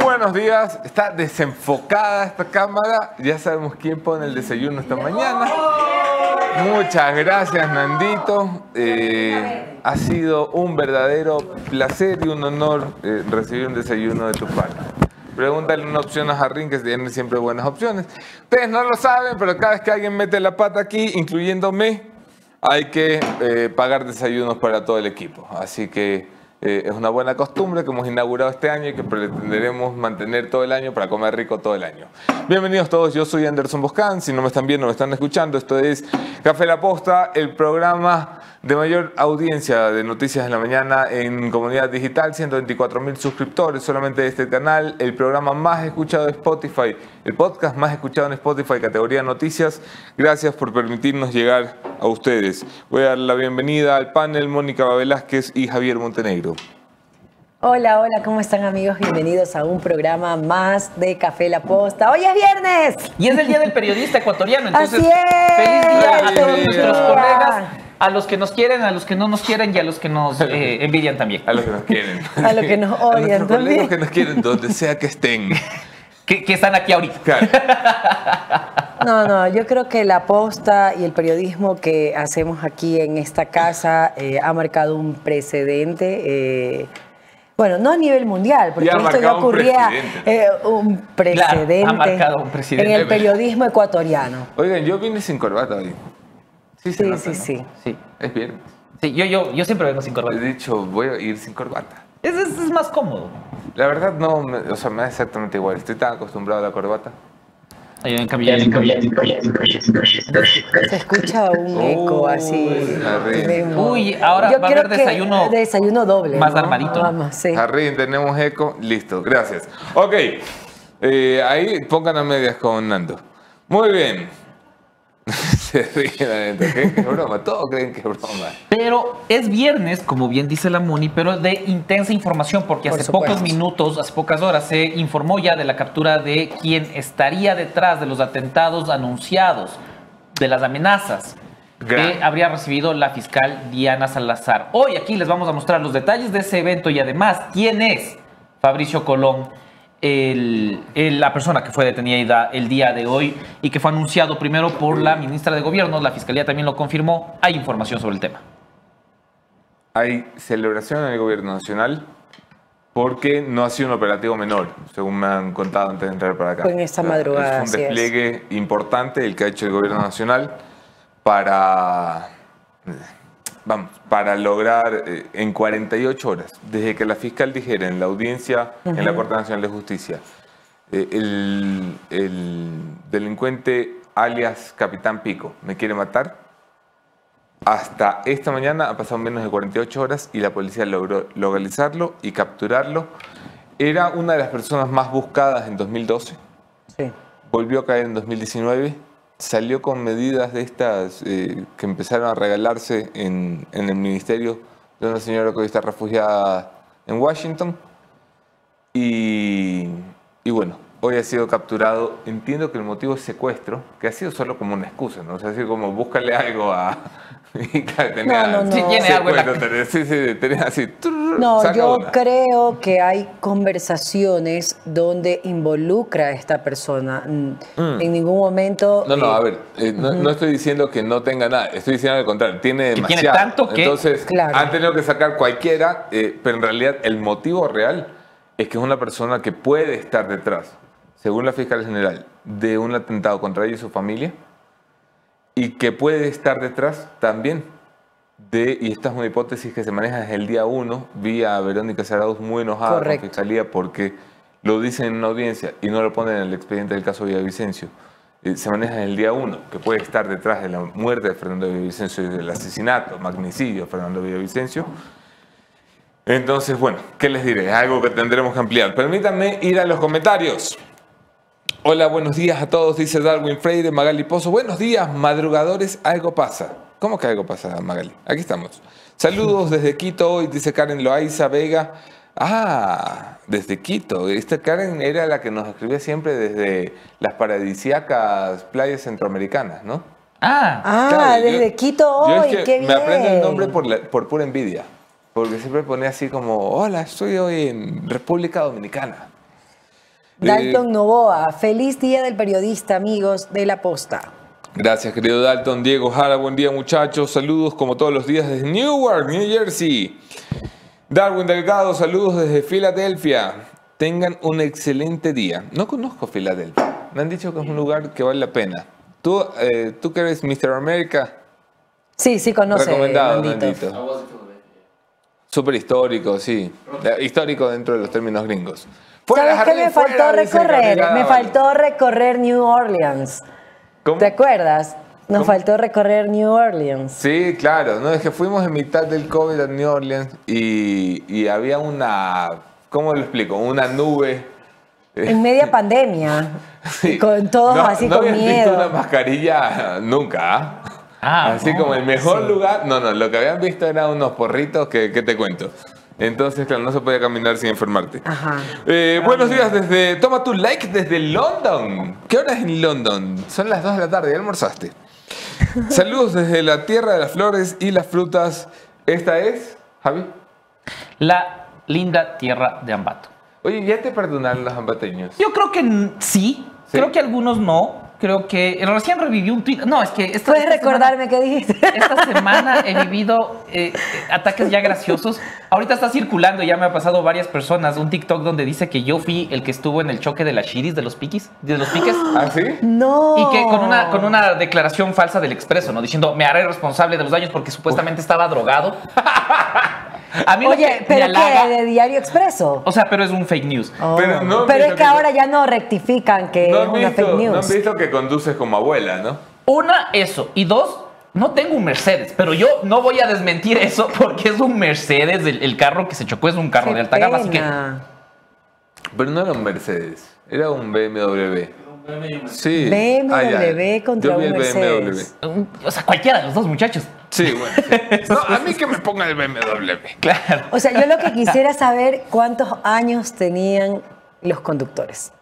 Buenos días. Está desenfocada esta cámara. Ya sabemos quién pone el desayuno esta mañana. Muchas gracias, Nandito. Eh, ha sido un verdadero placer y un honor eh, recibir un desayuno de tu parte. Pregúntale una opción a Jarrín, que tiene siempre buenas opciones. Ustedes no lo saben, pero cada vez que alguien mete la pata aquí, incluyéndome, hay que eh, pagar desayunos para todo el equipo. Así que eh, es una buena costumbre que hemos inaugurado este año y que pretenderemos mantener todo el año para comer rico todo el año. Bienvenidos todos, yo soy Anderson Boscan. Si no me están viendo, me están escuchando. Esto es Café La Posta, el programa de mayor audiencia de Noticias en la Mañana en Comunidad Digital, 124 mil suscriptores solamente de este canal, el programa más escuchado de Spotify, el podcast más escuchado en Spotify, categoría Noticias. Gracias por permitirnos llegar a ustedes. Voy a dar la bienvenida al panel Mónica Velázquez y Javier Montenegro. Hola, hola, ¿cómo están amigos? Bienvenidos a un programa más de Café La Posta. Hoy es viernes. Y es el Día del Periodista Ecuatoriano, entonces Así es. feliz día a todos nuestros colegas, a los que nos quieren, a los que no nos quieren y a los que nos eh, envidian también. A los que nos quieren. A los que nos A odian colegas también. que nos quieren donde sea que estén. Que, que están aquí ahorita. Claro. No, no, yo creo que la posta y el periodismo que hacemos aquí en esta casa eh, ha marcado un precedente. eh, bueno, no a nivel mundial, porque esto ya un ocurría precedente. eh, un precedente ha marcado un precedente. en el periodismo ecuatoriano. Oigan, yo vine sin corbata hoy. Sí, se Sí, nota, sí, ¿no? sí. Sí, Es viernes. sí yo, yo, yo siempre vengo sin He corbata. dicho, voy a ir sin corbata. Es, es, es más cómodo. La verdad no, me- o sea, me da exactamente igual. Estoy tan acostumbrado a la corbata. Cambio ya sin corbata. Se escucha un eco Oh, así. arre. de- Uy, ahora Yo va a haber que desayuno desayuno doble. más ¿no? armadito. Vamos, sí. Jarrín, tenemos eco. Listo, gracias. Ok, eh, ahí pongan a medias con Nando. Muy bien. Se ríen adentro. ¿Creen que es broma? Todos creen que es broma. Pero es viernes, como bien dice la Moni, pero de intensa información, porque Por hace supuesto. pocos minutos, hace pocas horas, se informó ya de la captura de quien estaría detrás de los atentados anunciados, de las amenazas Gran. que habría recibido la fiscal Diana Salazar. Hoy aquí les vamos a mostrar los detalles de ese evento y además quién es Fabricio Colón, el- el- la persona que fue detenida el día de hoy y que fue anunciado primero por la ministra de Gobierno, la fiscalía también lo confirmó, hay información sobre el tema. Hay celebración en el gobierno nacional porque no ha sido un operativo menor, según me han contado antes de entrar para acá. Fue en esta madrugada, Es un es. despliegue importante el que ha hecho el gobierno nacional para, vamos, para lograr eh, en 48 horas, desde que la fiscal dijera en la audiencia en la Corte Nacional de Justicia, eh, el, el delincuente alias Capitán Pico me quiere matar, hasta esta mañana ha pasado menos de 48 horas y la policía logró localizarlo y capturarlo. Era una de las personas más buscadas en 2012, Sí. volvió a caer en 2019, salió con medidas de estas eh, que empezaron a regalarse en, en el ministerio de una señora que hoy está refugiada en Washington. Y, y bueno, hoy ha sido capturado. Entiendo que el motivo es secuestro, que ha sido solo como una excusa, ¿no? O sea, así como búscale algo a... tenía No, no, no. Sí, tiene algo en la- secuestro, tenía- sí, sí, tenía así... trrr, No, yo una. creo que hay conversaciones donde involucra a esta persona. Mm, En ningún momento. No, no, eh, a ver, eh, no, no estoy diciendo que no tenga nada, estoy diciendo al contrario, tiene Que tiene demasiado. tanto que- Entonces, Claro. han tenido que sacar cualquiera, eh, pero en realidad el motivo real es que es una persona que puede estar detrás, según la fiscal general, de un atentado contra ella y su familia, y que puede estar detrás también de, y esta es una hipótesis que se maneja desde el día uno, vi a Verónica Sarauz muy enojada Correcto. con Fiscalía porque lo dicen en una audiencia y no lo ponen en el expediente del caso Villavicencio. Eh, se maneja desde el día uno, que puede estar detrás de la muerte de Fernando Villavicencio y del asesinato, magnicidio de Fernando Villavicencio. Entonces, bueno, ¿qué les diré? Es algo que tendremos que ampliar. Permítanme ir a los comentarios. Hola, buenos días a todos, dice Darwin Freire, Magali Pozo. Buenos días, madrugadores, algo pasa. ¿Cómo que algo pasa, Magali? Aquí estamos. Saludos desde Quito hoy, dice Karen Loaiza Vega. Ah, desde Quito. Esta Karen era la que nos escribía siempre desde las paradisíacas playas centroamericanas, ¿no? Ah, Ah, Claro, yo- desde Quito yo es hoy, que qué Me bien. aprendo el nombre por, la- por pura envidia. Porque siempre ponía así como, hola, estoy hoy en República Dominicana. Dalton Novoa, feliz día del periodista, amigos de la posta. Gracias, querido Dalton. Diego Jara, buen día, muchachos. Saludos como todos los días desde Newark, New Jersey. Darwin Delgado, saludos desde Filadelfia. Tengan un excelente día. No conozco Filadelfia. Me han dicho que es un lugar que vale la pena. Tú, eh, tú que eres Mr. America, Sí, sí conoce. recomendado, Nandito. Nandito. Súper histórico, sí. Histórico dentro de los términos gringos. Fuera, ¿Sabes qué me fuera, faltó recorrer? Me faltó recorrer New Orleans. ¿Cómo? ¿Te acuerdas? Nos ¿Cómo? faltó recorrer New Orleans. Sí, claro, no es que fuimos en mitad del COVID a New Orleans y, y había una, ¿cómo lo explico? Una nube. eh, En media pandemia. sí. Con todos No- así no con habían miedo. visto una mascarilla nunca. ¿ah? Ah, así no. como el mejor lugar. No, no, lo que habían visto eran unos porritos que, que te cuento. Entonces, claro, no se podía caminar sin enfermarte. Ajá. Eh, buenos días desde. Toma tu like desde London. ¿Qué hora es en London? Son las 2 de la tarde, ya almorzaste. Saludos desde la tierra de las flores y las frutas. Esta es, Javi. La linda tierra de Ambato. Oye, ¿ya te perdonaron los ambateños? Yo creo que Sí. creo que algunos no. Creo que recién reviví un tweet. No, es que esta, ¿Puedes esta semana- recordarme qué dijiste? Esta semana he vivido eh, eh, ataques ya graciosos. Ahorita está circulando, ya me ha pasado varias personas, un TikTok donde dice que yo fui el que estuvo en el choque de las shiris, de los piquis, de los piques. ¿Ah, sí? No. Y que con una, con una declaración falsa del expreso, ¿no? Diciendo, me haré responsable de los daños porque supuestamente estaba drogado. A mí Oye, que ¿pero qué? ¿De Diario Expreso? O sea, pero es un fake news. Oh. Pero no es que que- ahora ya no rectifican que No es una visto, fake no news. han visto que conduces como abuela, ¿no? Una, eso. Y dos, no tengo un Mercedes, pero yo no voy a desmentir eso porque es un Mercedes. El, el carro que se chocó es un carro Qué de alta gama, así que. Pero no era un Mercedes, era un BMW. Sí. BMW Ah, contra Yo vi un el Mercedes. um, O sea, cualquiera de los dos muchachos. Sí, bueno. sí. No, a mí que me ponga el BMW. Claro. O sea, yo lo que quisiera saber cuántos años tenían los conductores.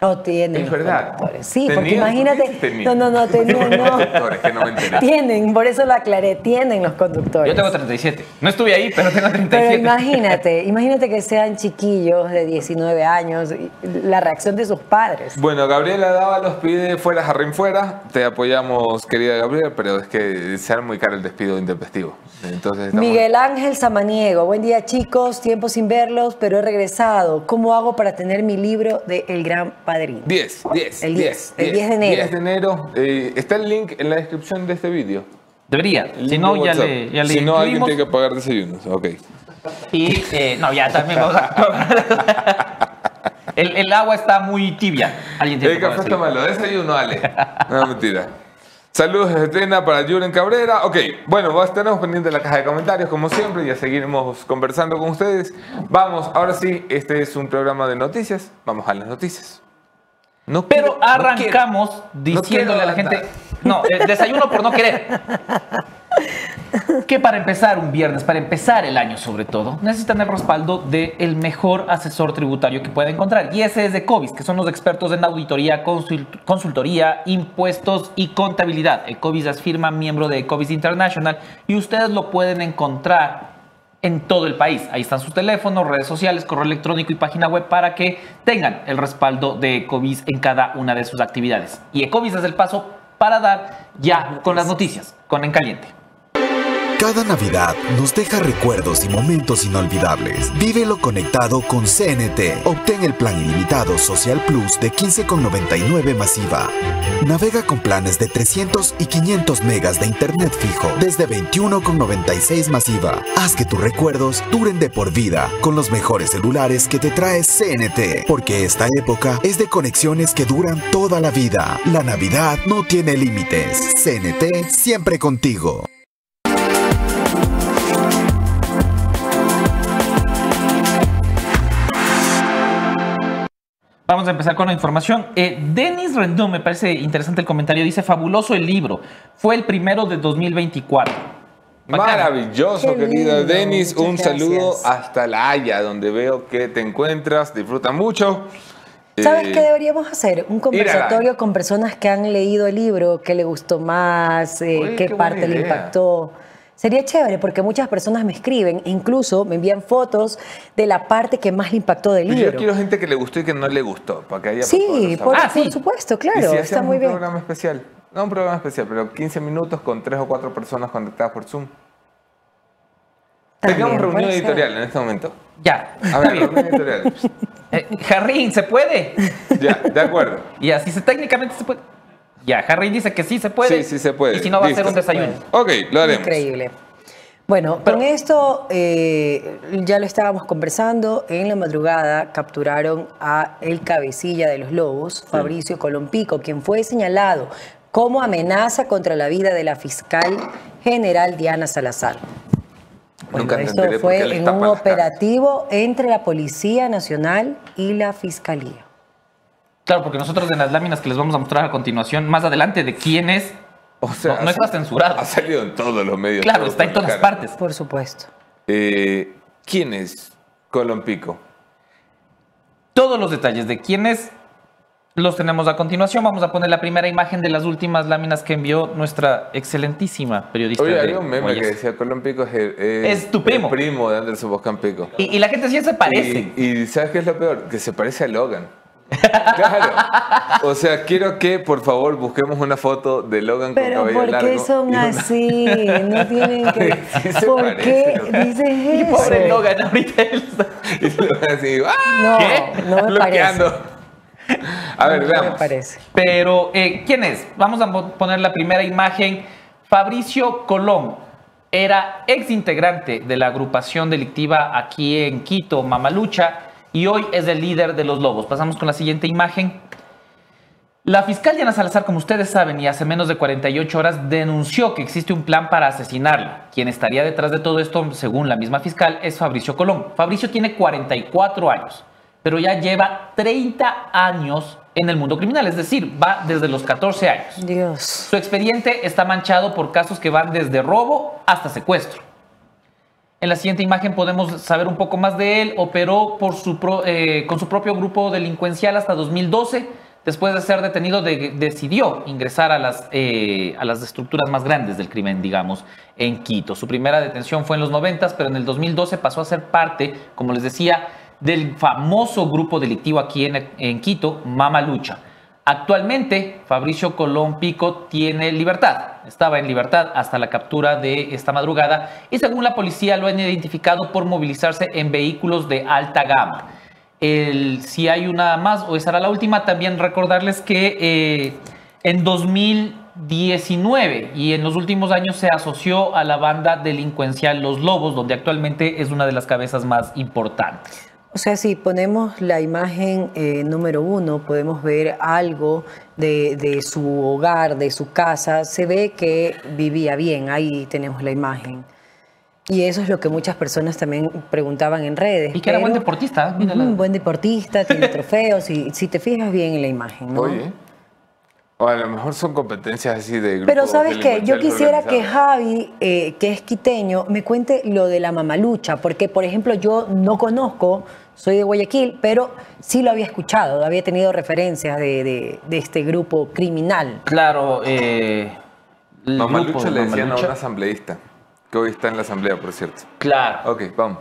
O tienen Es los verdad. conductores. Sí, porque ¿Tenían? ¿Por qué imagínate. tenían? No, no, no, tenían, no. Conductores, que no me. Tienen, por eso lo aclaré, tienen los conductores. Yo tengo 37. No estuve ahí, pero tengo 37. Pero imagínate, imagínate que sean chiquillos de 19 años, y la reacción de sus padres. Bueno, Gabriela Dávalos pide fuera Jarrín fuera. Te apoyamos, querida Gabriela, pero es que se muy caro el despido intempestivo. Entonces estamos- Miguel Ángel Samaniego, buen día chicos, tiempo sin verlos, pero he regresado. ¿Cómo hago para tener mi libro de El Gran Padrino? 10, 10. El 10, el 10 de enero. 10 de enero. Eh, está el link en la descripción de este vídeo. Debería. El Si no, de ya le, ya le Si no, alguien tiene que pagar desayunos. Ok. Y eh, no, ya también vamos a. el, el agua está muy tibia. Alguien tiene El que café está malo. Desayuno, Ale. No, mentira. Saludos desde Tena para Juren Cabrera. Ok, bueno, estaremos pendientes de la caja de comentarios como siempre. Ya seguiremos conversando con ustedes. Vamos, ahora sí, este es un programa de noticias. Vamos a las noticias. No Pero quiero- no arrancamos no diciéndole a la gente. No, eh, desayuno por no querer. Que para empezar un viernes, para empezar el año sobre todo, necesitan el respaldo del mejor asesor tributario que pueda encontrar. Y ese es de Ecovis, que son los expertos en auditoría, consul- consultoría, impuestos y contabilidad. Ecovis es firma miembro de Ecovis International y ustedes lo pueden encontrar en todo el país. Ahí están sus teléfonos, redes sociales, correo electrónico y página web para que tengan el respaldo de Ecovis en cada una de sus actividades. Y Ecovis es el paso para dar ya con las noticias, con En Caliente. Cada Navidad nos deja recuerdos y momentos inolvidables. Vívelo conectado con CNT. Obtén el plan ilimitado Social Plus de 15,99 masiva. Navega con planes de 300 y 500 megas de internet fijo desde 21,96 masiva. Haz que tus recuerdos duren de por vida con los mejores celulares que te trae CNT. Porque esta época es de conexiones que duran toda la vida. La Navidad no tiene límites. CNT siempre contigo. Vamos a empezar con la información. Eh, Denis Rendón, me parece interesante el comentario, dice, fabuloso el libro. Fue el primero de 2024. Bacana. Maravilloso, Qué lindo, Denis. Un muchas saludo gracias. hasta La Haya, donde veo que te encuentras. Disfruta mucho. ¿Sabes Eh, qué deberíamos hacer? Un conversatorio con personas que han leído el libro, qué le gustó más, eh, Oye, qué, qué parte le impactó. Sería chévere porque muchas personas me escriben, incluso me envían fotos de la parte que más le impactó del Pues Yo libro. quiero gente que le gustó y que no le gustó, para que haya Sí, por, Ah, sí. supuesto, ¿Y claro, si está muy un bien. programa especial? No un programa especial, pero 15 minutos con tres o cuatro personas conectadas por Zoom. También Tengamos reunión editorial en este momento. Ya, A ver, reunión editorial. Eh, Jarrín, ¿se puede? Ya, de acuerdo. Y así se, técnicamente se puede. Ya, Jarrín dice que sí se puede. Sí, sí se puede. Y si no, va a ser un desayuno. Ok, lo haremos. Increíble. Bueno, Pero- con esto eh, ya lo estábamos conversando. En la madrugada capturaron a el cabecilla de los lobos, Fabricio Colompico, quien fue señalado como amenaza contra la vida de la fiscal general Diana Salazar. Bueno, Nunca esto fue en un operativo entre la Policía Nacional y la Fiscalía. Claro, porque nosotros en las láminas que les vamos a mostrar a continuación, más adelante, de quién es, O sea, No, no está censurado. Ha salido en todos los medios. claro, está en todas cara. partes. Por supuesto. Eh, ¿Quién es Colompico? Todos los detalles de quién es los tenemos a continuación. Vamos a poner la primera imagen de las últimas láminas que envió nuestra excelentísima periodista. Oye, había un meme que decía Colompico es, el- es, Es tu primo. el primo de Anderson Boscampico. Y, y la gente sí se parece. Y, y ¿sabes qué es lo peor? Que se parece a Logan. Claro. O sea, quiero que por favor busquemos una foto de Logan con Pero cabello ¿por largo. qué son y una- así? No tienen que... Sí ¿Por qué parece, dices Y eso? pobre Logan, ahorita Y Logan así, ¡ah! No, ¿Qué? no me bloqueando. parece. A ver, No me veamos. parece. Pero, eh, ¿quién es? Vamos a po- poner la primera imagen. Fabricio Colón era ex integrante de la agrupación delictiva aquí en Quito, Mamalucha, y hoy es el líder de los Lobos. Pasamos con la siguiente imagen. La fiscal Diana Salazar, como ustedes saben, y hace menos de 48 horas denunció que existe un plan para asesinarla. Quien estaría detrás de todo esto, según la misma fiscal, es Fabricio Colón. Fabricio tiene 44 años, pero ya lleva 30 años en el mundo criminal, es decir, va desde los 14 años. Dios. Su expediente está manchado por casos que van desde robo hasta secuestro. En la siguiente imagen podemos saber un poco más de él. Operó eh, con su propio grupo delincuencial hasta 2012. Después de ser detenido, de- decidió ingresar a las, eh, estructuras más grandes del crimen, digamos, en Quito. Su primera detención fue en los 90, pero en el 2012 pasó a ser parte, como les decía, del famoso grupo delictivo aquí en, en Quito, Mama Lucha. Actualmente, Fabricio Colón Pico tiene libertad. Estaba en libertad hasta la captura de esta madrugada y según la policía lo han identificado por movilizarse en vehículos de alta gama. Si hay una más o esa era la última, también recordarles que eh, en 2019 y en los últimos años se asoció a la banda delincuencial Los Lobos, donde actualmente es una de las cabezas más importantes. O sea, si ponemos la imagen eh, número uno, podemos ver algo de, de su hogar, de su casa. Se ve que vivía bien, ahí tenemos la imagen. Y eso es lo que muchas personas también preguntaban en redes. Y que era buen pero- deportista. ¿eh? mírala. Ujú, buen deportista, tiene trofeos, y si te fijas bien en la imagen, ¿no? Oye. O a lo mejor son competencias así de grupos Pero sabes que yo quisiera que. Javi, eh, que es quiteño, me cuente lo de la mamalucha, porque por ejemplo yo no conozco, soy de Guayaquil, pero sí lo había escuchado, había tenido referencias de, de- de este grupo criminal. Claro, eh, de le decían a un asambleísta, que hoy está en la asamblea, por cierto. Claro. Ok, vamos.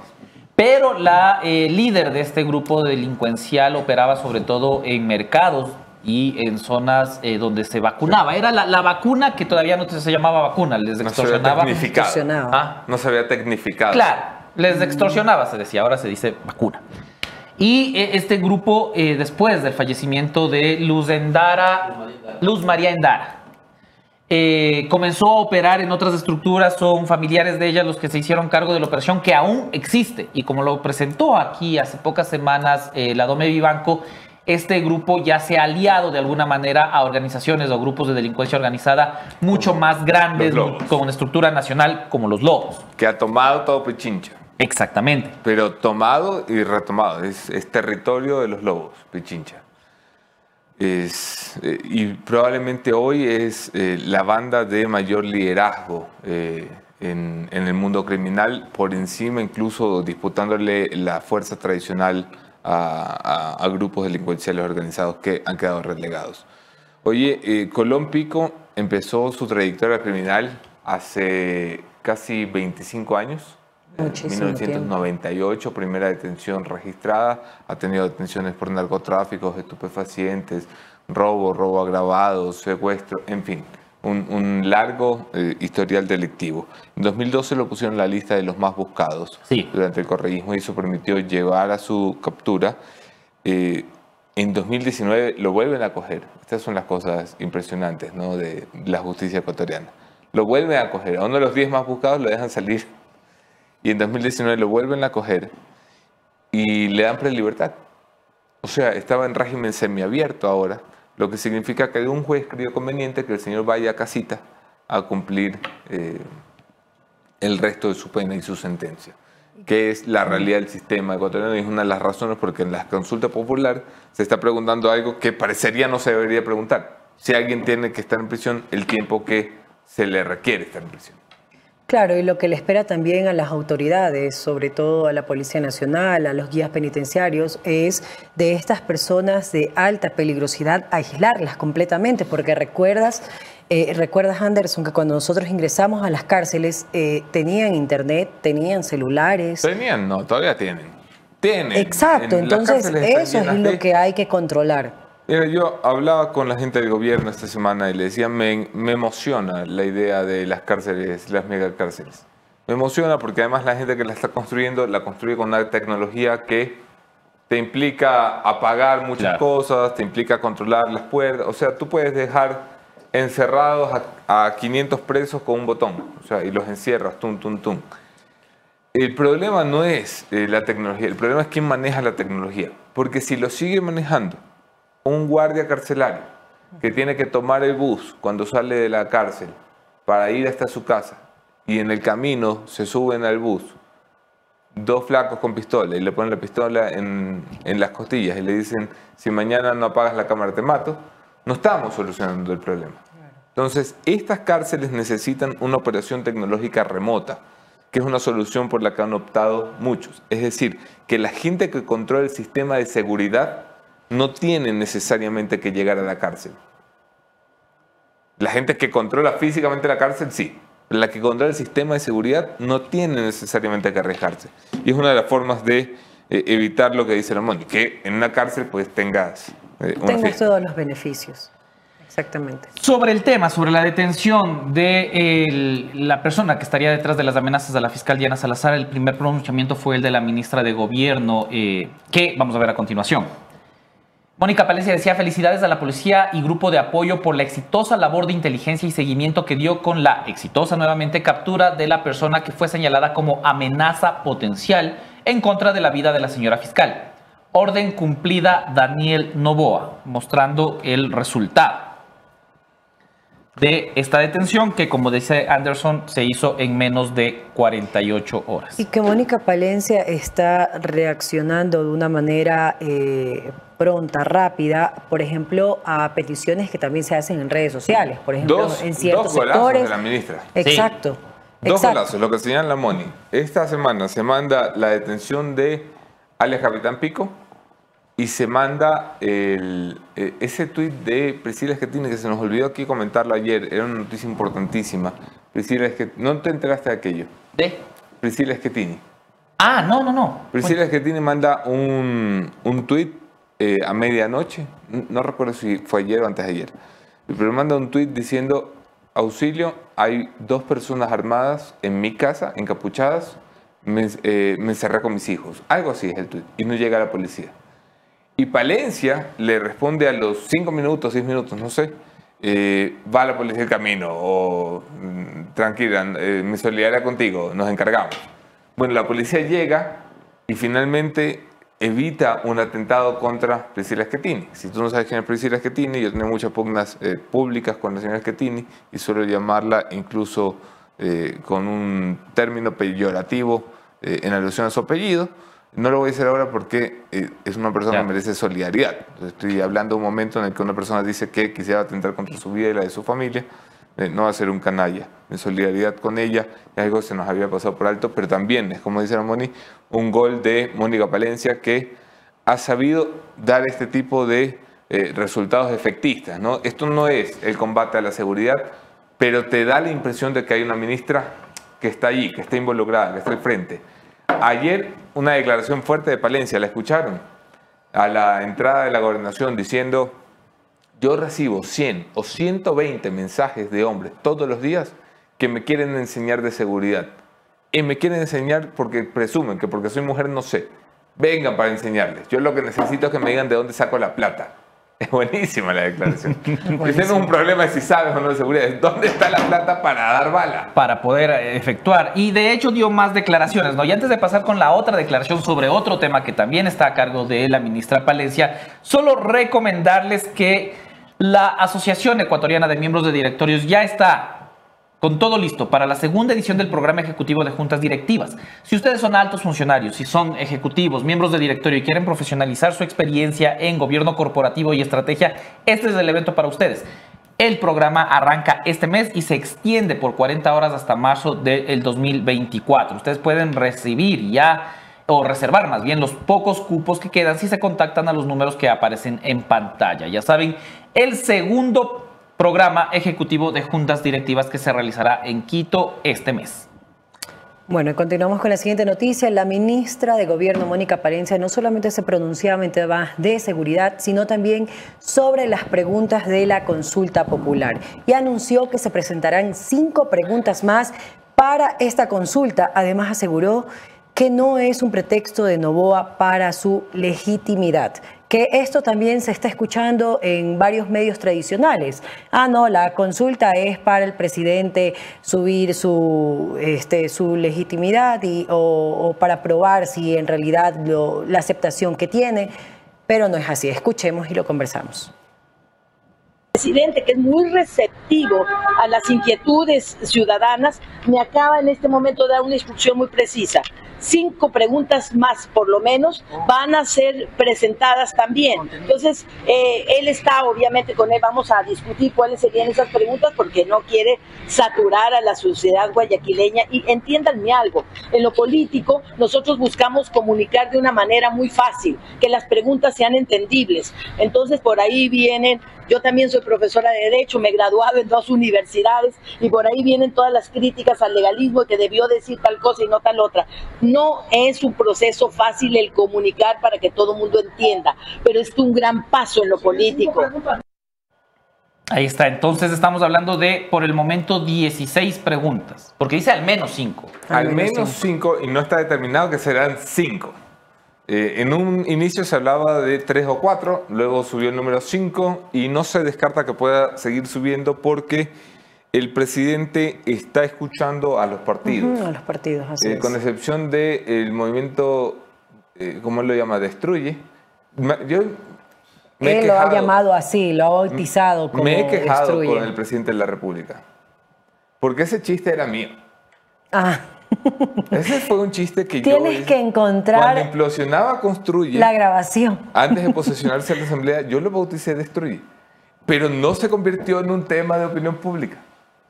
Pero la eh, líder de este grupo delincuencial operaba sobre todo en mercados y en zonas eh, donde se vacunaba. Era la, la vacuna que todavía no se llamaba vacuna, les No se había extorsionaba. tecnificado. Extorsionaba. Ah, No se había tecnificado. Claro, les extorsionaba, se decía, ahora se dice vacuna. Y eh, este grupo, eh, después del fallecimiento de Luz Endara, Luz María Endara, eh, comenzó a operar en otras estructuras, son familiares de ella los que se hicieron cargo de la operación que aún existe. Y como lo presentó aquí hace pocas semanas eh, la Dome Vivanco, este grupo ya se ha aliado de alguna manera a organizaciones o grupos de delincuencia organizada mucho más grandes, con estructura nacional como los Lobos. Que ha tomado todo Pichincha. Exactamente. Pero tomado y retomado. Es, territorio de los lobos, Pichincha. Es, eh, y probablemente hoy es eh, la banda de mayor liderazgo eh, en, el mundo criminal, por encima incluso disputándole la fuerza tradicional a, a- grupos delincuenciales organizados que han quedado relegados. Oye, Colón Pico empezó su trayectoria criminal hace casi 25 años. Muchísimo 1998, primera detención registrada. Ha tenido detenciones por narcotráficos, estupefacientes, robo, robo agravado, secuestro, en fin, un, largo eh, historial delictivo. En 2012 lo pusieron en la lista de los más buscados durante el correísmo y eso permitió llevar a su captura. Eh, en 2019 lo vuelven a coger. Estas son las cosas impresionantes ¿no? de la justicia ecuatoriana. Lo vuelven a coger. A uno de los 10 más buscados lo dejan salir. Y en 2019 lo vuelven a coger y le dan prelibertad. O sea, estaba en régimen semiabierto ahora lo que significa que un juez creyó conveniente que el señor vaya a casita a cumplir eh, el resto de su pena y su sentencia, que es la realidad del sistema ecuatoriano y es una de las razones porque en la consulta popular se está preguntando algo que parecería no se debería preguntar. Si alguien tiene que estar en prisión, el tiempo que se le requiere estar en prisión. Claro, y lo que le espera también a las autoridades, sobre todo a la Policía Nacional, a los guías penitenciarios, es de estas personas de alta peligrosidad aislarlas completamente, porque recuerdas, eh, recuerdas Anderson, que cuando nosotros ingresamos a las cárceles eh, tenían internet, tenían celulares. Tenían, no, todavía tienen. Tienen. Exacto, entonces eso es lo que hay que controlar. Mira, yo hablaba con la gente del gobierno esta semana y le decía, me, me emociona la idea de las cárceles, las megacárceles. Me emociona porque además la gente que la está construyendo la construye con una tecnología que te implica apagar muchas cosas, te implica controlar las puertas. O sea, tú puedes dejar encerrados a, 500 presos con un botón. O sea, y los encierras, tum, tum, tum. El problema no es eh, la tecnología, el problema es quién maneja la tecnología. Porque si lo sigue manejando un guardia carcelario que tiene que tomar el bus cuando sale de la cárcel para ir hasta su casa y en el camino se suben al bus dos flacos con pistola y le ponen la pistola en, las costillas y le dicen, si mañana no apagas la cámara te mato, no estamos solucionando el problema. Entonces, estas cárceles necesitan una operación tecnológica remota, que es una solución por la que han optado muchos. Es decir, que la gente que controla el sistema de seguridad no tienen necesariamente que llegar a la cárcel. La gente que controla físicamente la cárcel, sí. La que controla el sistema de seguridad no tiene necesariamente que arriesgarse. Y es una de las formas de eh, evitar lo que dice Ramón, que en una cárcel pues tengas... Eh, tengas todos los beneficios. Exactamente. Sobre el tema, sobre la detención de la persona que estaría detrás de las amenazas de la fiscal Diana Salazar, el primer pronunciamiento fue el de la ministra de Gobierno, eh, que vamos a ver a continuación. Mónica Palencia decía felicidades a la policía y grupo de apoyo por la exitosa labor de inteligencia y seguimiento que dio con la exitosa nuevamente captura de la persona que fue señalada como amenaza potencial en contra de la vida de la señora fiscal. Orden cumplida Daniel Novoa, mostrando el resultado de esta detención que, como dice Anderson, se hizo en menos de 48 horas. Y que Mónica Palencia está reaccionando de una manera eh, pronta, rápida, por ejemplo, a peticiones que también se hacen en redes sociales, por ejemplo, en ciertos dos sectores. de la ministra. Exacto. Dos golazos, lo que señala Moni. Esta semana se manda la detención de alias Capitán Pico, y se manda el, e, ese tuit de Priscila Esquetini, que se nos olvidó aquí comentarlo ayer, era una noticia importantísima. Priscila Esquetini, ¿no te enteraste de aquello? ¿De? Priscila Esquetini. Ah, no, no, no. Priscila Esquetini manda un, un tuit eh, a medianoche, no recuerdo si fue ayer o antes de ayer, pero manda un tuit diciendo, auxilio, hay dos personas armadas en mi casa, encapuchadas, me, eh, me encerré con mis hijos. Algo así es el tuit, y no llega la policía. Y Palencia le responde a los cinco minutos, seis minutos, no sé, eh, va la policía del camino o mm, tranquila, eh, me solidaria contigo, nos encargamos. Bueno, la policía llega y finalmente evita un atentado contra Priscila Schettini. Si tú no sabes quién es Priscila Schettini, yo tengo muchas pugnas eh, públicas con la señora Schettini y suelo llamarla incluso con un término peyorativo en alusión a su apellido no lo voy a decir ahora porque eh, es una persona que merece solidaridad. Estoy hablando de un momento en el que una persona dice que quisiera atentar contra su vida y la de su familia. No va a ser un canalla. En solidaridad con ella, es algo que se nos había pasado por alto, pero también es, como dice Ramoni, un gol de Mónica Palencia que ha sabido dar este tipo de eh, resultados efectistas. ¿no? Esto no es el combate a la seguridad, pero te da la impresión de que hay una ministra que está allí, que está involucrada, que está al frente. Ayer una declaración fuerte de Palencia, ¿la escucharon? A la entrada de la gobernación diciendo, yo recibo 100 o 120 mensajes de hombres todos los días que me quieren enseñar de seguridad. Y me quieren enseñar porque presumen que porque soy mujer no sé. Vengan para enseñarles. Yo lo que necesito es que me digan de dónde saco la plata. Es buenísima la declaración. Es un problema de si sabes o no de seguridad, es dónde está la plata para dar bala. para poder eh, efectuar. Y de hecho dio más declaraciones, ¿no? Y antes de pasar con la otra declaración sobre otro tema que también está a cargo de la ministra Palencia, solo recomendarles que la Asociación Ecuatoriana de Miembros de Directorios ya está con todo listo para la segunda edición del programa ejecutivo de juntas directivas. Si ustedes son altos funcionarios, si son ejecutivos, miembros de directorio y quieren profesionalizar su experiencia en gobierno corporativo y estrategia, este es el evento para ustedes. El programa arranca este mes y se extiende por 40 horas hasta marzo del 2024. Ustedes pueden recibir ya o reservar más bien los pocos cupos que quedan si se contactan a los números que aparecen en pantalla. Ya saben, el segundo programa ejecutivo de juntas directivas que se realizará en Quito este mes. Bueno, y continuamos con la siguiente noticia. La ministra de Gobierno, Mónica Palencia, no solamente se pronunciaba en temas de seguridad, sino también sobre las preguntas de la consulta popular. Y anunció que se presentarán cinco preguntas más para esta consulta. Además, aseguró que no es un pretexto de Novoa para su legitimidad que esto también se está escuchando en varios medios tradicionales. Ah, no, la consulta es para el presidente subir su, este, su legitimidad y, o, para probar si en realidad lo- la aceptación que tiene, pero no es así. Escuchemos y lo conversamos. presidente, que es muy receptivo a las inquietudes ciudadanas, me acaba en este momento de dar una instrucción muy precisa. Cinco preguntas más, por lo menos, van a ser presentadas también. Entonces, eh, él está, obviamente, con él vamos a discutir cuáles serían esas preguntas, porque no quiere saturar a la sociedad guayaquileña. Y entiéndanme algo, en lo político, nosotros buscamos comunicar de una manera muy fácil, que las preguntas sean entendibles. Entonces, por ahí vienen yo también soy profesora de Derecho, me he graduado en dos universidades y por ahí vienen todas las críticas al legalismo que debió decir tal cosa y no tal otra. Es un proceso fácil el comunicar para que todo el mundo entienda, pero es un gran paso en lo político. Ahí está, entonces estamos hablando de, por el momento, 16 preguntas, porque dice al menos 5. Al menos cinco, y no está determinado que serán cinco. Eh, en un inicio se hablaba de tres o cuatro, luego subió el número cinco y no se descarta que pueda seguir subiendo porque el presidente está escuchando a los partidos. Ujú, a los partidos, así Eh, es. con excepción del movimiento, eh, ¿cómo él lo llama? Destruye. Yo me he Él lo ha quejado- llamado así, lo ha bautizado como me he quejado destruye. con el presidente de la República. Porque ese chiste era mío. Ah, Ese fue un chiste que yo Tienes que encontrar Cuando implosionaba Construye, la grabación. antes de posesionarse en la Asamblea, yo lo bauticé Destruye. Pero no se convirtió en un tema de opinión pública.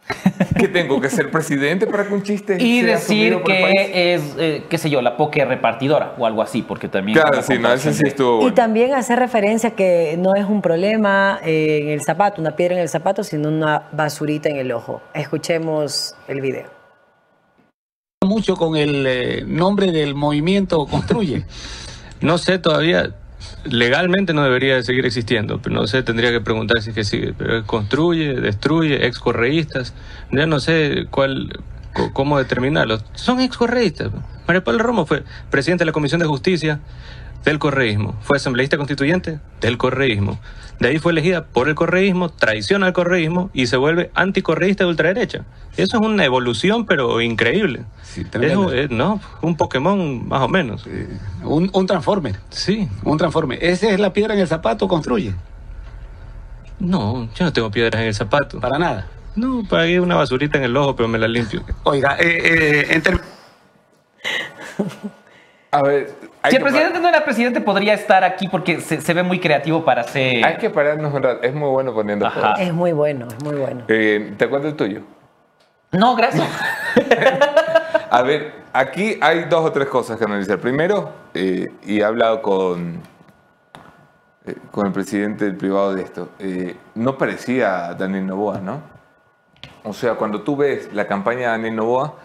que tengo que ser presidente para que un chiste Y sea decir por el país? que es, eh, qué sé yo, la poke repartidora o algo así, porque también... Claro, sí, no, ese sí estuvo Y también hacer referencia que no es un problema eh, en el zapato, una piedra en el zapato, sino una basurita en el ojo. Escuchemos el video. mucho con el eh, nombre del movimiento Construye. No sé todavía, legalmente no debería de seguir existiendo, pero no sé, tendría que preguntar si es que sigue. Construye, destruye, excorreístas, ya no sé cuál, cómo determinarlos. Son excorreístas. María Paula Romo fue presidente de la Comisión de Justicia del correísmo, fue asambleísta constituyente del correísmo. De ahí fue elegida por el correísmo, traiciona al correísmo y se vuelve anticorreísta de ultraderecha. Eso es una evolución, pero increíble. Sí, Es eh, no, un Pokémon más o menos. Un, un transformer. Sí, Un transformer. Esa es la piedra en el zapato Construye. No, yo no tengo piedras en el zapato. Para nada. No, para ahí una basurita en el ojo, pero me la limpio. Oiga, eh, eh, en términos A ver, Si el presidente no era presidente, podría estar aquí porque se, se ve muy creativo para hacer... Hay que pararnos un rato. Es muy bueno poniendo. Es muy bueno, es muy bueno. Eh, ¿Te cuento el tuyo? No, gracias. A ver, aquí hay dos o tres cosas que analizar. Primero, eh, y he hablado con, eh, con el presidente del privado de esto, eh, no parecía Daniel Novoa, ¿no? O sea, cuando tú ves la campaña de Daniel Novoa,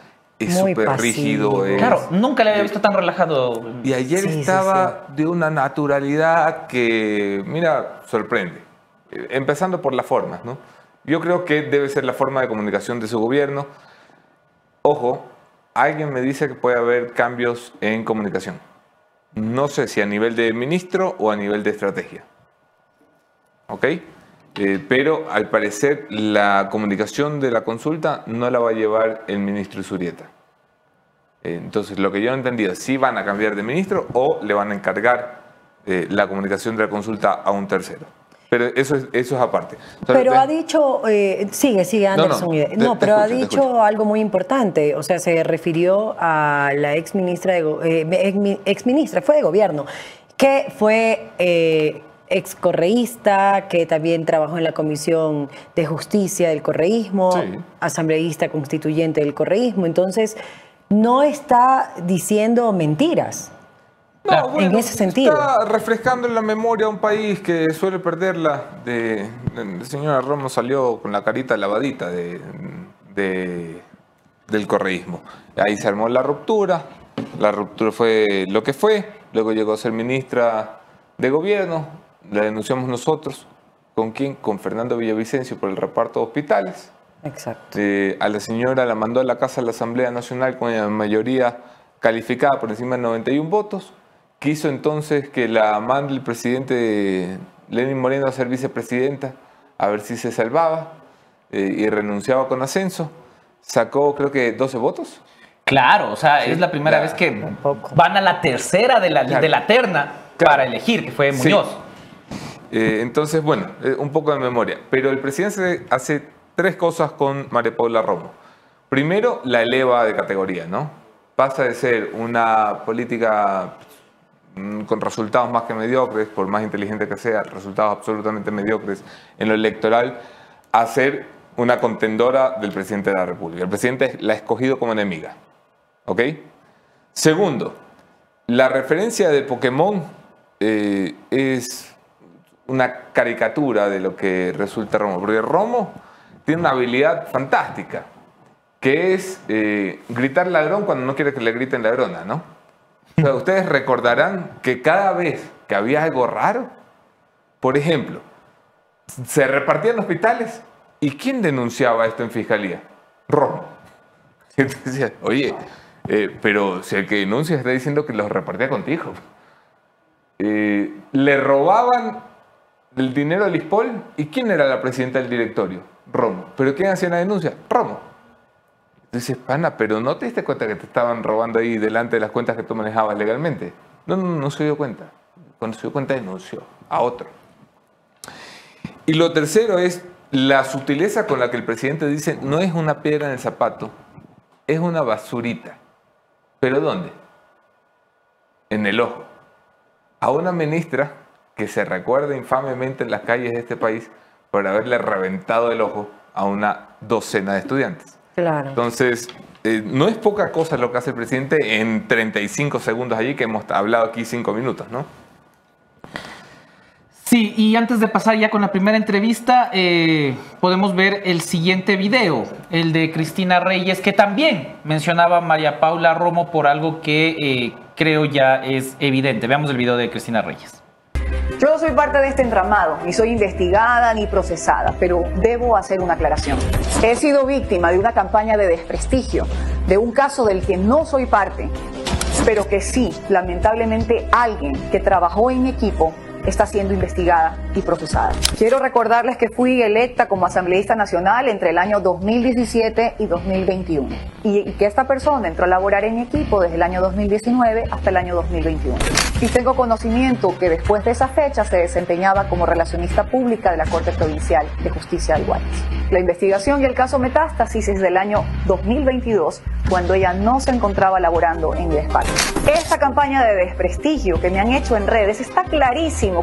es Muy súper pasivo. rígido. es- Claro, nunca le había visto tan relajado. Y ayer Sí, sí, estaba de una naturalidad que, mira, sorprende. Empezando por las formas, ¿no? Yo creo que debe ser la forma de comunicación de su gobierno. Ojo, alguien me dice que puede haber cambios en comunicación. No sé si a nivel de ministro o a nivel de estrategia. ¿Ok? Eh, pero al parecer la comunicación de la consulta no la va a llevar el ministro Isurieta. Eh, Entonces, lo que yo he entendido es si van a cambiar de ministro o le van a encargar eh, la comunicación de la consulta a un tercero. Pero eso es, eso es aparte. Solo Pero te- ha dicho, sigue, sigue No, no, Anderson. No, te- no te pero ha escucho, dicho algo muy importante. O sea, se refirió a la ex ministra, de, ex, ex ministra, fue de gobierno, que fue eh, ex correísta, que también trabajó en la Comisión de Justicia del Correísmo, Sí. asambleísta constituyente del Correísmo. Entonces, no está diciendo mentiras. No, en ese sentido. Está refrescando en la memoria a un país que suele perderla. De, la señora Romo salió con la carita lavadita de, de- del correísmo. Ahí se armó la ruptura. La ruptura fue lo que fue. Luego llegó a ser ministra de gobierno. La denunciamos nosotros. ¿Con quién? Con Fernando Villavicencio por el reparto de hospitales. Exacto. Eh, a la señora la mandó a la casa de la Asamblea Nacional con la mayoría calificada por encima de 91 votos. Quiso entonces que la mande el presidente Lenin Moreno a ser vicepresidenta, a ver si se salvaba, eh, y renunciaba con ascenso. Sacó creo que 12 votos. Claro, o sea, Sí, es la primera claro. vez que van a la tercera de la, Claro. de la terna Claro. para elegir, que fue Sí. Muñoz. Eh, entonces, bueno, eh, un poco de memoria. Pero el presidente hace tres cosas con María Paula Romo. Primero, la eleva de categoría, ¿no? Pasa de ser una política mm, con resultados más que mediocres, por más inteligente que sea, resultados absolutamente mediocres en lo electoral, a ser una contendora del presidente de la República. El presidente la ha escogido como enemiga. ¿Ok? Segundo, la referencia de Pokémon eh, es una caricatura de lo que resulta Romo. Porque Romo tiene una habilidad fantástica, que es eh, gritar ladrón cuando no quiere que le griten ladrona, ¿no? Ustedes recordarán que cada vez que había algo raro, por ejemplo, se repartían hospitales, ¿y quién denunciaba esto en fiscalía? Romo. Oye, eh, pero si el que denuncia está diciendo que los repartía contigo. Eh, le robaban el dinero al ISPOL. ¿Y quién era la presidenta del directorio? Romo. ¿Pero quién hacía la denuncia? Romo. Dices, pana, pero ¿no te diste cuenta que te estaban robando ahí delante de las cuentas que tú manejabas legalmente? No, no, no se dio cuenta. Cuando se dio cuenta denunció a otro. Y lo tercero es la sutileza con la que el presidente dice, no es una piedra en el zapato, es una basurita. ¿Pero dónde? En el ojo. A una ministra que se recuerda infamemente en las calles de este país por haberle reventado el ojo a una docena de estudiantes. Claro. Entonces, eh, no es poca cosa lo que hace el presidente en 35 segundos allí, que hemos hablado aquí 5 minutos, ¿no? Sí, y antes de pasar ya con la primera entrevista, eh, podemos ver el siguiente video, el de Cristina Reyes, que también mencionaba a María Paula Romo por algo que eh, creo ya es evidente. Veamos el video de Cristina Reyes. No soy parte de este entramado, ni soy investigada ni procesada, pero debo hacer una aclaración. He sido víctima de una campaña de desprestigio, de un caso del que no soy parte, pero que sí, lamentablemente, alguien que trabajó en equipo está siendo investigada y procesada. Quiero recordarles que fui electa como asambleísta nacional entre el año 2017 y 2021 y, que esta persona entró a laborar en mi equipo desde el año 2019 hasta el año 2021. Y tengo conocimiento que después de esa fecha se desempeñaba como relacionista pública de la Corte Provincial de Justicia de Guayas. La investigación y el caso Metástasis es del año 2022, cuando ella no se encontraba laborando en mi despacho. Esta campaña de desprestigio que me han hecho en redes está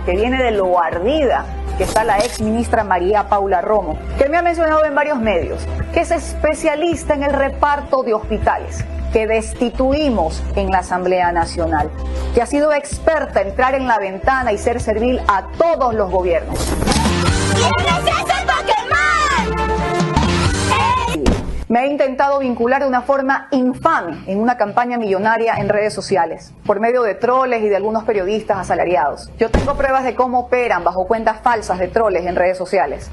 que viene de lo ardida que está la ex ministra María Paula Romo, que me ha mencionado en varios medios, que es especialista en el reparto de hospitales que destituimos en la Asamblea Nacional, que ha sido experta en entrar en la ventana y ser servil a todos los gobiernos. Me ha intentado vincular de una forma infame en una campaña millonaria en redes sociales, por medio de troles y de algunos periodistas asalariados. Yo tengo pruebas de cómo operan bajo cuentas falsas de troles en redes sociales.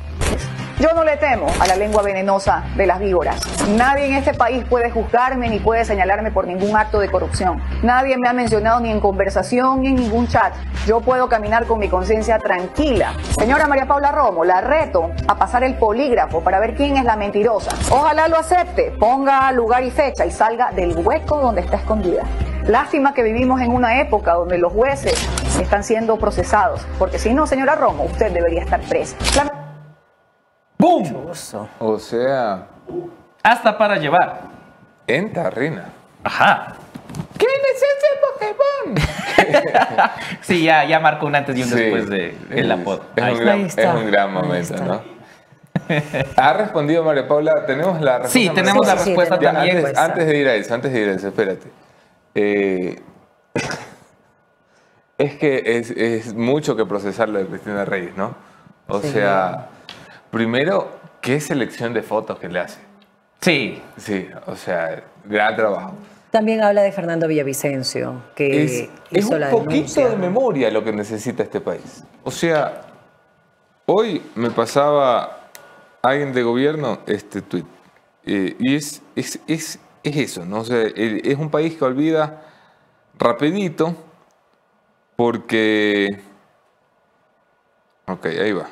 Yo no le temo a la lengua venenosa de las víboras. Nadie en este país puede juzgarme ni puede señalarme por ningún acto de corrupción. Nadie me ha mencionado ni en conversación ni en ningún chat. Yo puedo caminar con mi conciencia tranquila. Señora María Paula Romo, la reto a pasar el polígrafo para ver quién es la mentirosa. Ojalá lo acepte, ponga lugar y fecha y salga del hueco donde está escondida. Lástima que vivimos en una época donde los jueces están siendo procesados, porque si no, señora Romo, usted debería estar presa. ¡Boom! O sea, Hasta para llevar. en Tarrina. Ajá. ¿Quién es ese Pokémon? Sí, ya, ya marcó un antes y un Sí, después de, el apodo. Es, Ahí un está. gran, Ahí está. es un gran Ahí momento, está. ¿no? ¿Ha respondido María Paula? ¿Tenemos la respuesta? Sí, tenemos la Sí, sí, respuesta también. antes, antes de ir a eso, antes de ir a eso, espérate. Eh, es que es, es mucho que procesar lo de Cristina Reyes, ¿no? O Sí. sea, primero, ¿qué selección de fotos que le hace? Sí. Sí, o sea, gran trabajo. También habla de Fernando Villavicencio, que Es, es un la poquito denuncia. de memoria lo que necesita este país. O sea, hoy me pasaba alguien de gobierno este tuit. eh, y es, es, es, es eso, ¿no? O sea, es un país que olvida rapidito porque... Ok, ahí va.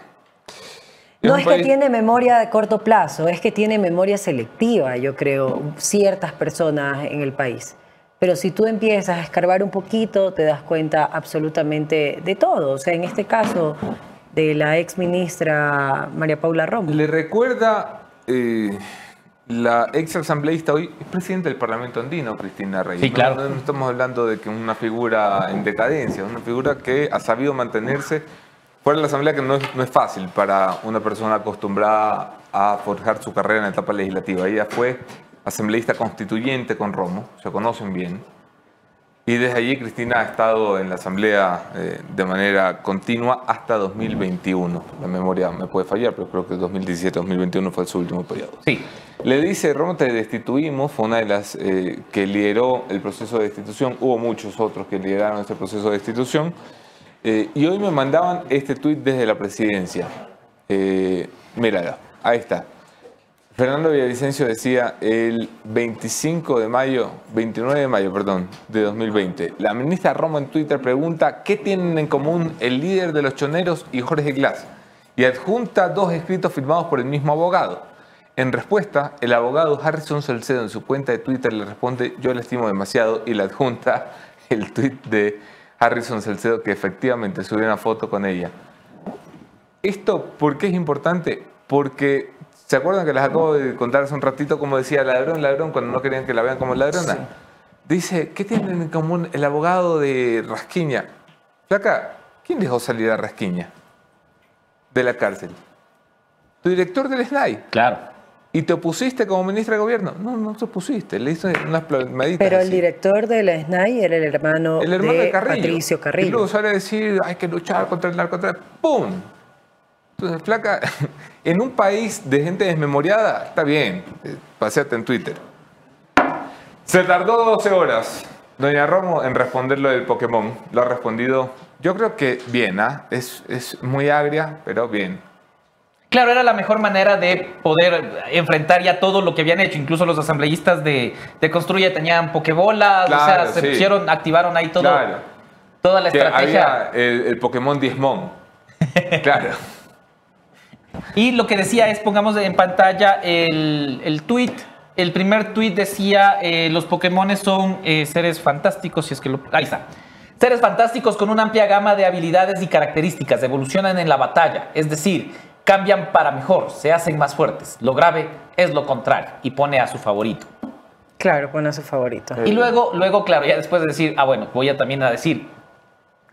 No es que tiene memoria de corto plazo, es que tiene memoria selectiva, yo creo, ciertas personas en el país. Pero si tú empiezas a escarbar un poquito, te das cuenta absolutamente de todo. O sea, en este caso, de la ex ministra María Paula Romo. Le recuerda eh, la ex asambleísta hoy, es presidente del Parlamento andino, Cristina Reyes. Sí, No- claro. No, no estamos hablando de que una figura en decadencia, una figura que ha sabido mantenerse fuera de la asamblea, que no es, no es fácil para una persona acostumbrada a forjar su carrera en la etapa legislativa. Ella fue asambleísta constituyente con Romo, se conocen bien. Y desde allí Cristina ha estado en la Asamblea eh, de manera continua hasta 2021. La memoria me puede fallar, pero creo que 2017-2021 fue su último periodo. Sí. Le dice, Romo, te destituimos, fue una de las eh, que lideró el proceso de destitución. Hubo muchos otros que lideraron este proceso de destitución. Eh, y hoy me mandaban este tuit desde la presidencia. Eh, ahí está. Fernando Villavicencio decía el 25 de mayo, 29 de mayo, perdón, de 2020. La ministra Romo en Twitter pregunta qué tienen en común el líder de los choneros y Jorge Glass y adjunta dos escritos firmados por el mismo abogado. En respuesta, el abogado Harrison Salcedo en su cuenta de Twitter le responde yo la estimo demasiado y le adjunta el tweet de Harrison Salcedo que efectivamente subió una foto con ella. ¿Esto por qué es importante? Porque, ¿se acuerdan que les acabo de contar hace un ratito cómo decía ladrón, ladrón, cuando no querían que la vean como ladrona? Dice, ¿qué tienen en común el abogado de Rasquiña? Flaca, ¿quién dejó salir a Rasquiña de la cárcel? Tu director del SNAI. Claro. ¿Y te opusiste como ministra de gobierno? No, no te opusiste. Le hice unas palmaditas Pero el director de la SNAI era el hermano, El hermano de, de Carrillo. Patricio Y Carrillo. luego sale a decir, hay que luchar contra el narcotráfico. ¡Pum! Entonces, flaca, en un país de gente desmemoriada, está bien, eh, paseate en Twitter. Se tardó 12 horas, doña Romo, en responder lo del Pokémon. Lo ha respondido, yo creo que bien, ¿ah? Es, es muy agria, pero bien. Claro, era la mejor manera de poder enfrentar ya todo lo que habían hecho. Incluso los asambleístas de, de Construye tenían pokebolas, o Claro, sea, se sí. pusieron, activaron ahí todo, Claro. toda la Que estrategia. había el, el Pokémon Diezmón. claro. Y lo que decía es, pongamos en pantalla el, el tweet. El primer tweet decía, eh, los Pokémon son eh, seres fantásticos, si es que lo... Ahí está. Seres fantásticos con una amplia gama de habilidades y características, evolucionan en la batalla, es decir, cambian para mejor, se hacen más fuertes. Lo grave es lo contrario y pone a su favorito. Claro, pone a su favorito. Y luego, luego, claro, ya después de decir, ah, bueno, voy a también a decir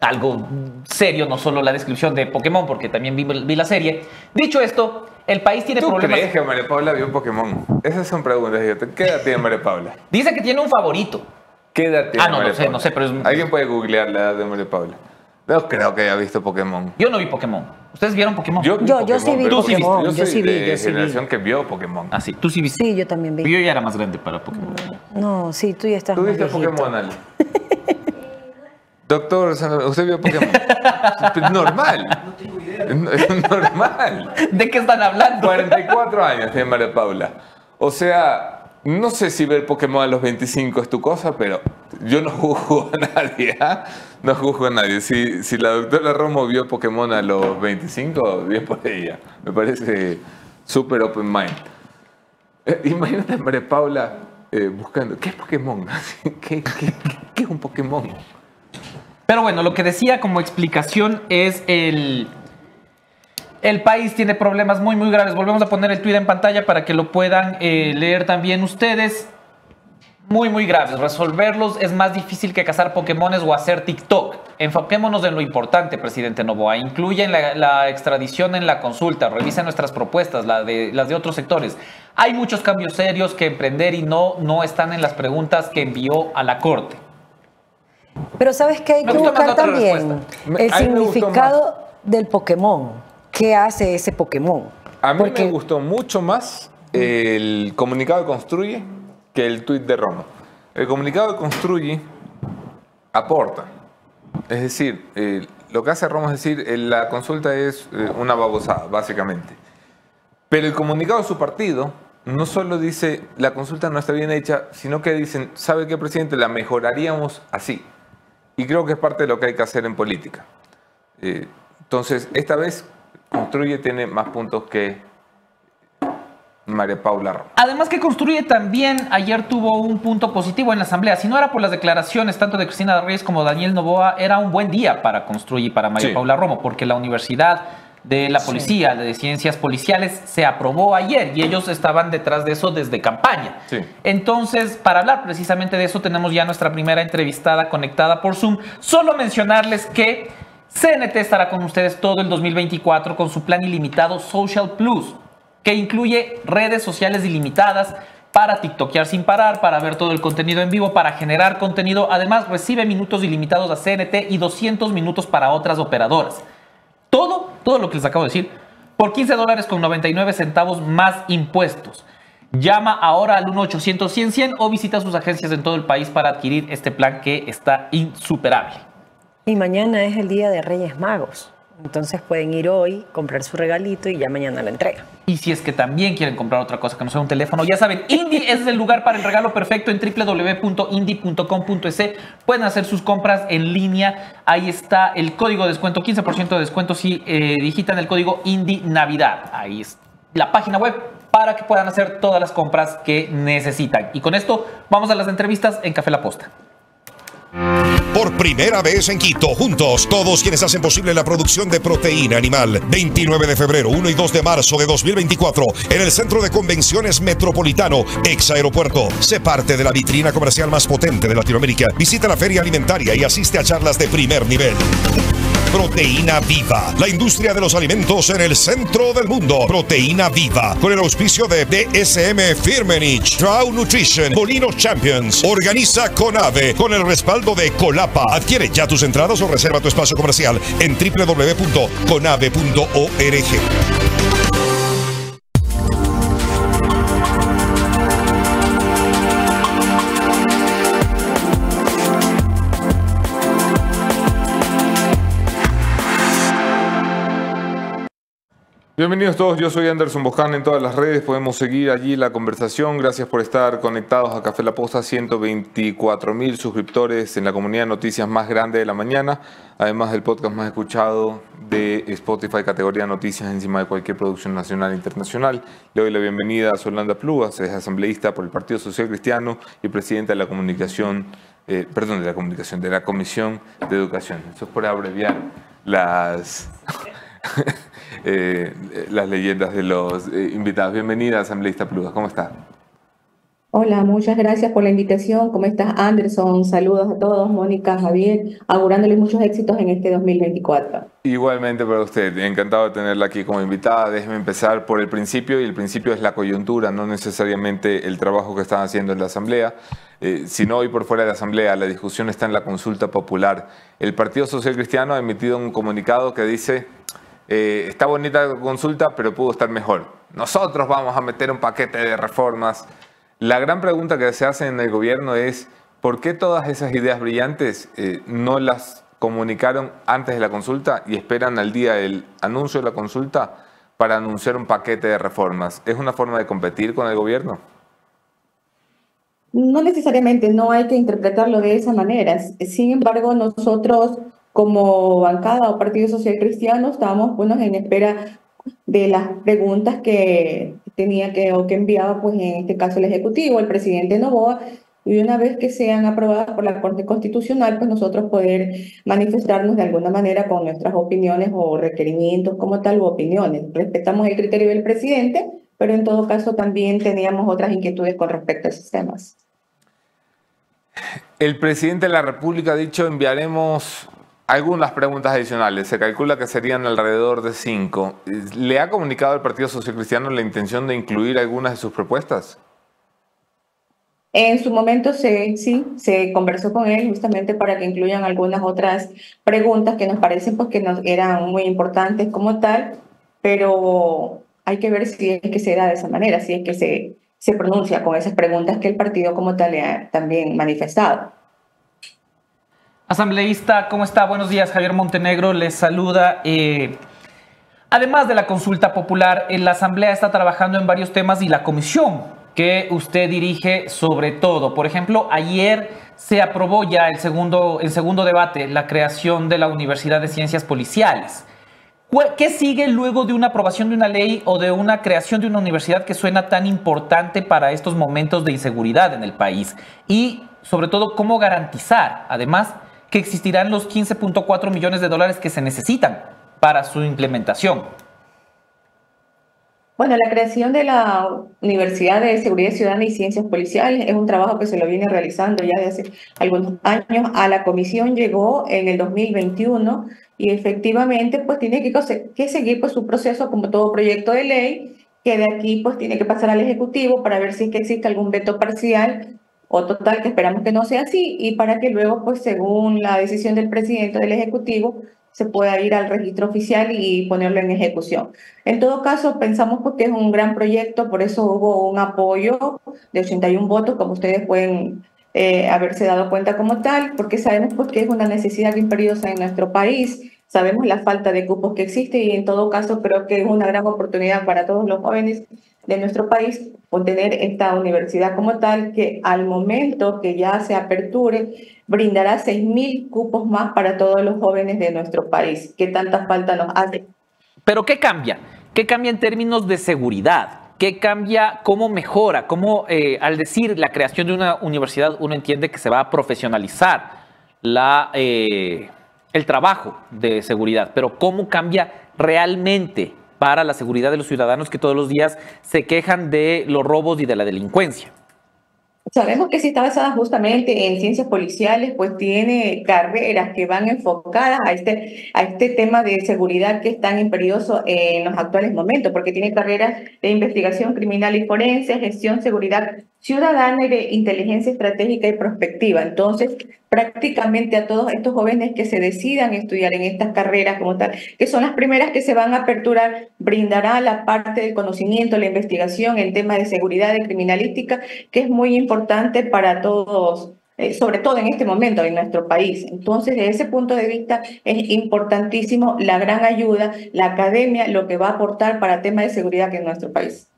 algo serio, no solo la descripción de Pokémon, porque también vi, vi la serie. Dicho esto, el país tiene ¿Tú problemas. crees que María Paula vio Pokémon? Esas son preguntas. ¿Qué edad tiene María Paula? Dice que tiene un favorito. ¿Qué edad tiene Ah, no, María no sé, Paula? no sé, pero es- Alguien puede googlear la edad de María Paula. No creo que haya visto Pokémon. Yo no vi Pokémon. ¿Ustedes vieron Pokémon? vi Yo- yo sí vi Tú sí viste. Pokémon, Yo yo sí vi, de yo sí vi. generación que vio Pokémon. Ah, sí. Tú sí viste. Sí, yo también vi. Yo ya era más grande para Pokémon. No, sí, tú ya estás ¿Tú viste. Pokémon, Ale? Doctor, Sandra, ¿usted vio Pokémon? Normal. Es normal. ¿De qué están hablando? 44 años tiene María Paula. O sea, no sé si ver Pokémon a los 25 es tu cosa, pero yo no juzgo a nadie. ¿ah? No juzgo a nadie. Si, si la doctora Romo vio Pokémon a los 25, bien por ella. Me parece súper open mind. Eh, imagínate María Paula eh, buscando, ¿qué es Pokémon? ¿Qué, qué, qué- qué es un Pokémon? Pero bueno, lo que decía como explicación es el. El país tiene problemas muy, muy graves. Volvemos a poner el tweet en pantalla para que lo puedan eh, leer también ustedes. Muy, muy graves. Resolverlos es más difícil que cazar Pokémones o hacer TikTok. Enfoquémonos en lo importante, presidente Novoa. Incluyen la, la extradición en la consulta. Revisen nuestras propuestas, la de, las de otros sectores. Hay muchos cambios serios que emprender y no, no están en las preguntas que envió a la Corte. Pero ¿sabes qué? Hay Me que buscar también respuesta. El significado del Pokémon. ¿Qué hace ese Pokémon? A mí Porque- me gustó mucho más el comunicado de Construye que el tuit de Roma. El comunicado de Construye aporta. Es decir, eh, lo que hace Roma es decir, eh, la consulta es eh, una babosada, básicamente. Pero el comunicado de su partido no solo dice la consulta no está bien hecha, sino que dicen, ¿sabe qué, presidente? La mejoraríamos así. Y creo que es parte de lo que hay que hacer en política. Entonces, esta vez Construye tiene más puntos que María Paula Roma. Además que Construye también ayer tuvo un punto positivo en la asamblea. Si no era por las declaraciones tanto de Cristina Reyes como Daniel Novoa, era un buen día para Construye y para María Sí. Paula Romo, porque la Universidad de la Policía, de Ciencias Policiales, se aprobó ayer y ellos estaban detrás de eso desde campaña. Sí. Entonces, para hablar precisamente de eso, tenemos ya nuestra primera entrevistada conectada por Zoom. Solo mencionarles que CNT estará con ustedes todo el 2024 con su plan ilimitado Social Plus, que incluye redes sociales ilimitadas para TikTokear sin parar, para ver todo el contenido en vivo, para generar contenido. Además, recibe minutos ilimitados a CNT y 200 minutos para otras operadoras. Todo, todo lo que les acabo de decir, por 15 dólares con 99 centavos más impuestos. Llama ahora al 1-800-100-100 o visita sus agencias en todo el país para adquirir este plan que está insuperable. Y mañana es el día de Reyes Magos. Entonces pueden ir hoy, comprar su regalito y ya mañana la entrega. Y si es que también quieren comprar otra cosa que no sea un teléfono, ya saben, Indie es el lugar para el regalo perfecto en www.indie.com.es. Pueden hacer sus compras en línea. Ahí está el código de descuento, 15% de descuento si eh, digitan el código Indie Navidad. Ahí es la página web para que puedan hacer todas las compras que necesitan. Y con esto vamos a las entrevistas en Café La Posta. Por primera vez en Quito, juntos, todos quienes hacen posible la producción de proteína animal. 29 de febrero, 1 y 2 de marzo de 2024, en el Centro de Convenciones Metropolitano, ex aeropuerto. Sé parte de la vitrina comercial más potente de Latinoamérica. Visita la feria alimentaria y asiste a charlas de primer nivel. Proteína Viva, la industria de los alimentos en el centro del mundo. Proteína Viva, con el auspicio de DSM Firmenich, Trout Nutrition, Molinos Champions. Organiza Conave, con el respaldo de Colapa. Adquiere ya tus entradas o reserva tu espacio comercial en www.conave.org. Bienvenidos todos, yo soy Anderson Boján en todas las redes, podemos seguir allí la conversación. Gracias por estar conectados a Café La Posta, 124 mil suscriptores en la comunidad de noticias más grande de la mañana, además del podcast más escuchado de Spotify, categoría noticias encima de cualquier producción nacional e internacional. Le doy la bienvenida a Solanda Plugas, es asambleísta por el Partido Social Cristiano y presidenta de la comunicación, eh, perdón, de la comunicación, de la Comisión de Educación. Eso es por abreviar las... eh, las leyendas de los eh, invitados. Bienvenida, asambleísta Plugas. ¿Cómo está? Hola, muchas gracias por la invitación. ¿Cómo estás, Anderson? Saludos a todos, Mónica, Javier, augurándoles muchos éxitos en este 2024. Igualmente para usted, encantado de tenerla aquí como invitada. Déjeme empezar por el principio y el principio es la coyuntura, no necesariamente el trabajo que están haciendo en la Asamblea, eh, sino hoy por fuera de la Asamblea. La discusión está en la consulta popular. El Partido Social Cristiano ha emitido un comunicado que dice, eh, está bonita la consulta, pero pudo estar mejor. Nosotros vamos a meter un paquete de reformas la gran pregunta que se hace en el gobierno es, ¿por qué todas esas ideas brillantes eh, no las comunicaron antes de la consulta y esperan al día del anuncio de la consulta para anunciar un paquete de reformas? ¿Es una forma de competir con el gobierno? No necesariamente, no hay que interpretarlo de esa manera. Sin embargo, nosotros como bancada o Partido Social Cristiano estamos bueno, en espera de las preguntas que tenía que o que enviaba, pues en este caso el Ejecutivo, el presidente Novoa, y una vez que sean aprobadas por la Corte Constitucional, pues nosotros poder manifestarnos de alguna manera con nuestras opiniones o requerimientos como tal o opiniones. Respetamos el criterio del presidente, pero en todo caso también teníamos otras inquietudes con respecto a esos temas. El presidente de la República ha dicho enviaremos algunas preguntas adicionales. Se calcula que serían alrededor de cinco. ¿Le ha comunicado al Partido Social Cristiano la intención de incluir algunas de sus propuestas? En su momento se, sí, se conversó con él justamente para que incluyan algunas otras preguntas que nos parecen pues, que nos eran muy importantes como tal, pero hay que ver si es que se da de esa manera, si es que se, se pronuncia con esas preguntas que el partido como tal ha también manifestado. Asambleísta, ¿cómo está? Buenos días, Javier Montenegro les saluda. Eh, además de la consulta popular, la Asamblea está trabajando en varios temas y la comisión que usted dirige sobre todo. Por ejemplo, ayer se aprobó ya el segundo, el segundo debate, la creación de la Universidad de Ciencias Policiales. ¿Qué sigue luego de una aprobación de una ley o de una creación de una universidad que suena tan importante para estos momentos de inseguridad en el país? Y sobre todo, ¿cómo garantizar, además, que existirán los 15.4 millones de dólares que se necesitan para su implementación. Bueno, la creación de la Universidad de Seguridad Ciudadana y Ciencias Policiales es un trabajo que se lo viene realizando ya desde hace algunos años. A la comisión llegó en el 2021 y efectivamente pues tiene que, que seguir pues, su proceso como todo proyecto de ley, que de aquí pues tiene que pasar al Ejecutivo para ver si es que existe algún veto parcial o total, que esperamos que no sea así, y para que luego, pues según la decisión del presidente del Ejecutivo, se pueda ir al registro oficial y ponerlo en ejecución. En todo caso, pensamos porque es un gran proyecto, por eso hubo un apoyo de 81 votos, como ustedes pueden eh, haberse dado cuenta como tal, porque sabemos pues, que es una necesidad imperiosa en nuestro país, sabemos la falta de cupos que existe y en todo caso creo que es una gran oportunidad para todos los jóvenes de nuestro país tener esta universidad como tal que al momento que ya se aperture brindará 6.000 cupos más para todos los jóvenes de nuestro país, que tanta falta nos hace. Pero ¿qué cambia? ¿Qué cambia en términos de seguridad? ¿Qué cambia? ¿Cómo mejora? ¿Cómo eh, al decir la creación de una universidad uno entiende que se va a profesionalizar la, eh, el trabajo de seguridad? Pero ¿cómo cambia realmente para la seguridad de los ciudadanos que todos los días se quejan de los robos y de la delincuencia. Sabemos que si está basada justamente en ciencias policiales, pues tiene carreras que van enfocadas a este, a este tema de seguridad que es tan imperioso en los actuales momentos, porque tiene carreras de investigación criminal y forense, gestión, seguridad ciudadana y de inteligencia estratégica y prospectiva. Entonces, prácticamente a todos estos jóvenes que se decidan estudiar en estas carreras como tal, que son las primeras que se van a aperturar, brindará la parte del conocimiento, la investigación, el tema de seguridad y criminalística, que es muy importante para todos eh, sobre todo en este momento en nuestro país. Entonces, desde ese punto de vista, es importantísimo la gran ayuda, la academia, lo que va a aportar para temas de seguridad en nuestro país.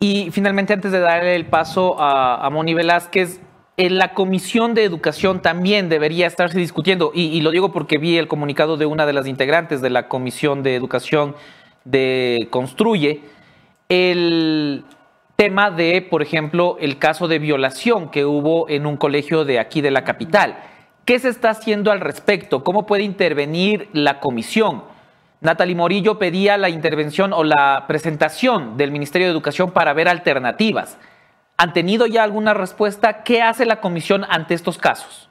Y finalmente, antes de darle el paso a, Moni Velázquez, en la Comisión de Educación también debería estarse discutiendo, y, lo digo porque vi el comunicado de una de las integrantes de la Comisión de Educación de Construye, el tema de, por ejemplo, el caso de violación que hubo en un colegio de aquí de la capital. ¿Qué se está haciendo al respecto? ¿Cómo puede intervenir la comisión? Natalie Morillo pedía la intervención o la presentación del Ministerio de Educación para ver alternativas. ¿Han tenido ya alguna respuesta? ¿Qué hace la comisión ante estos casos?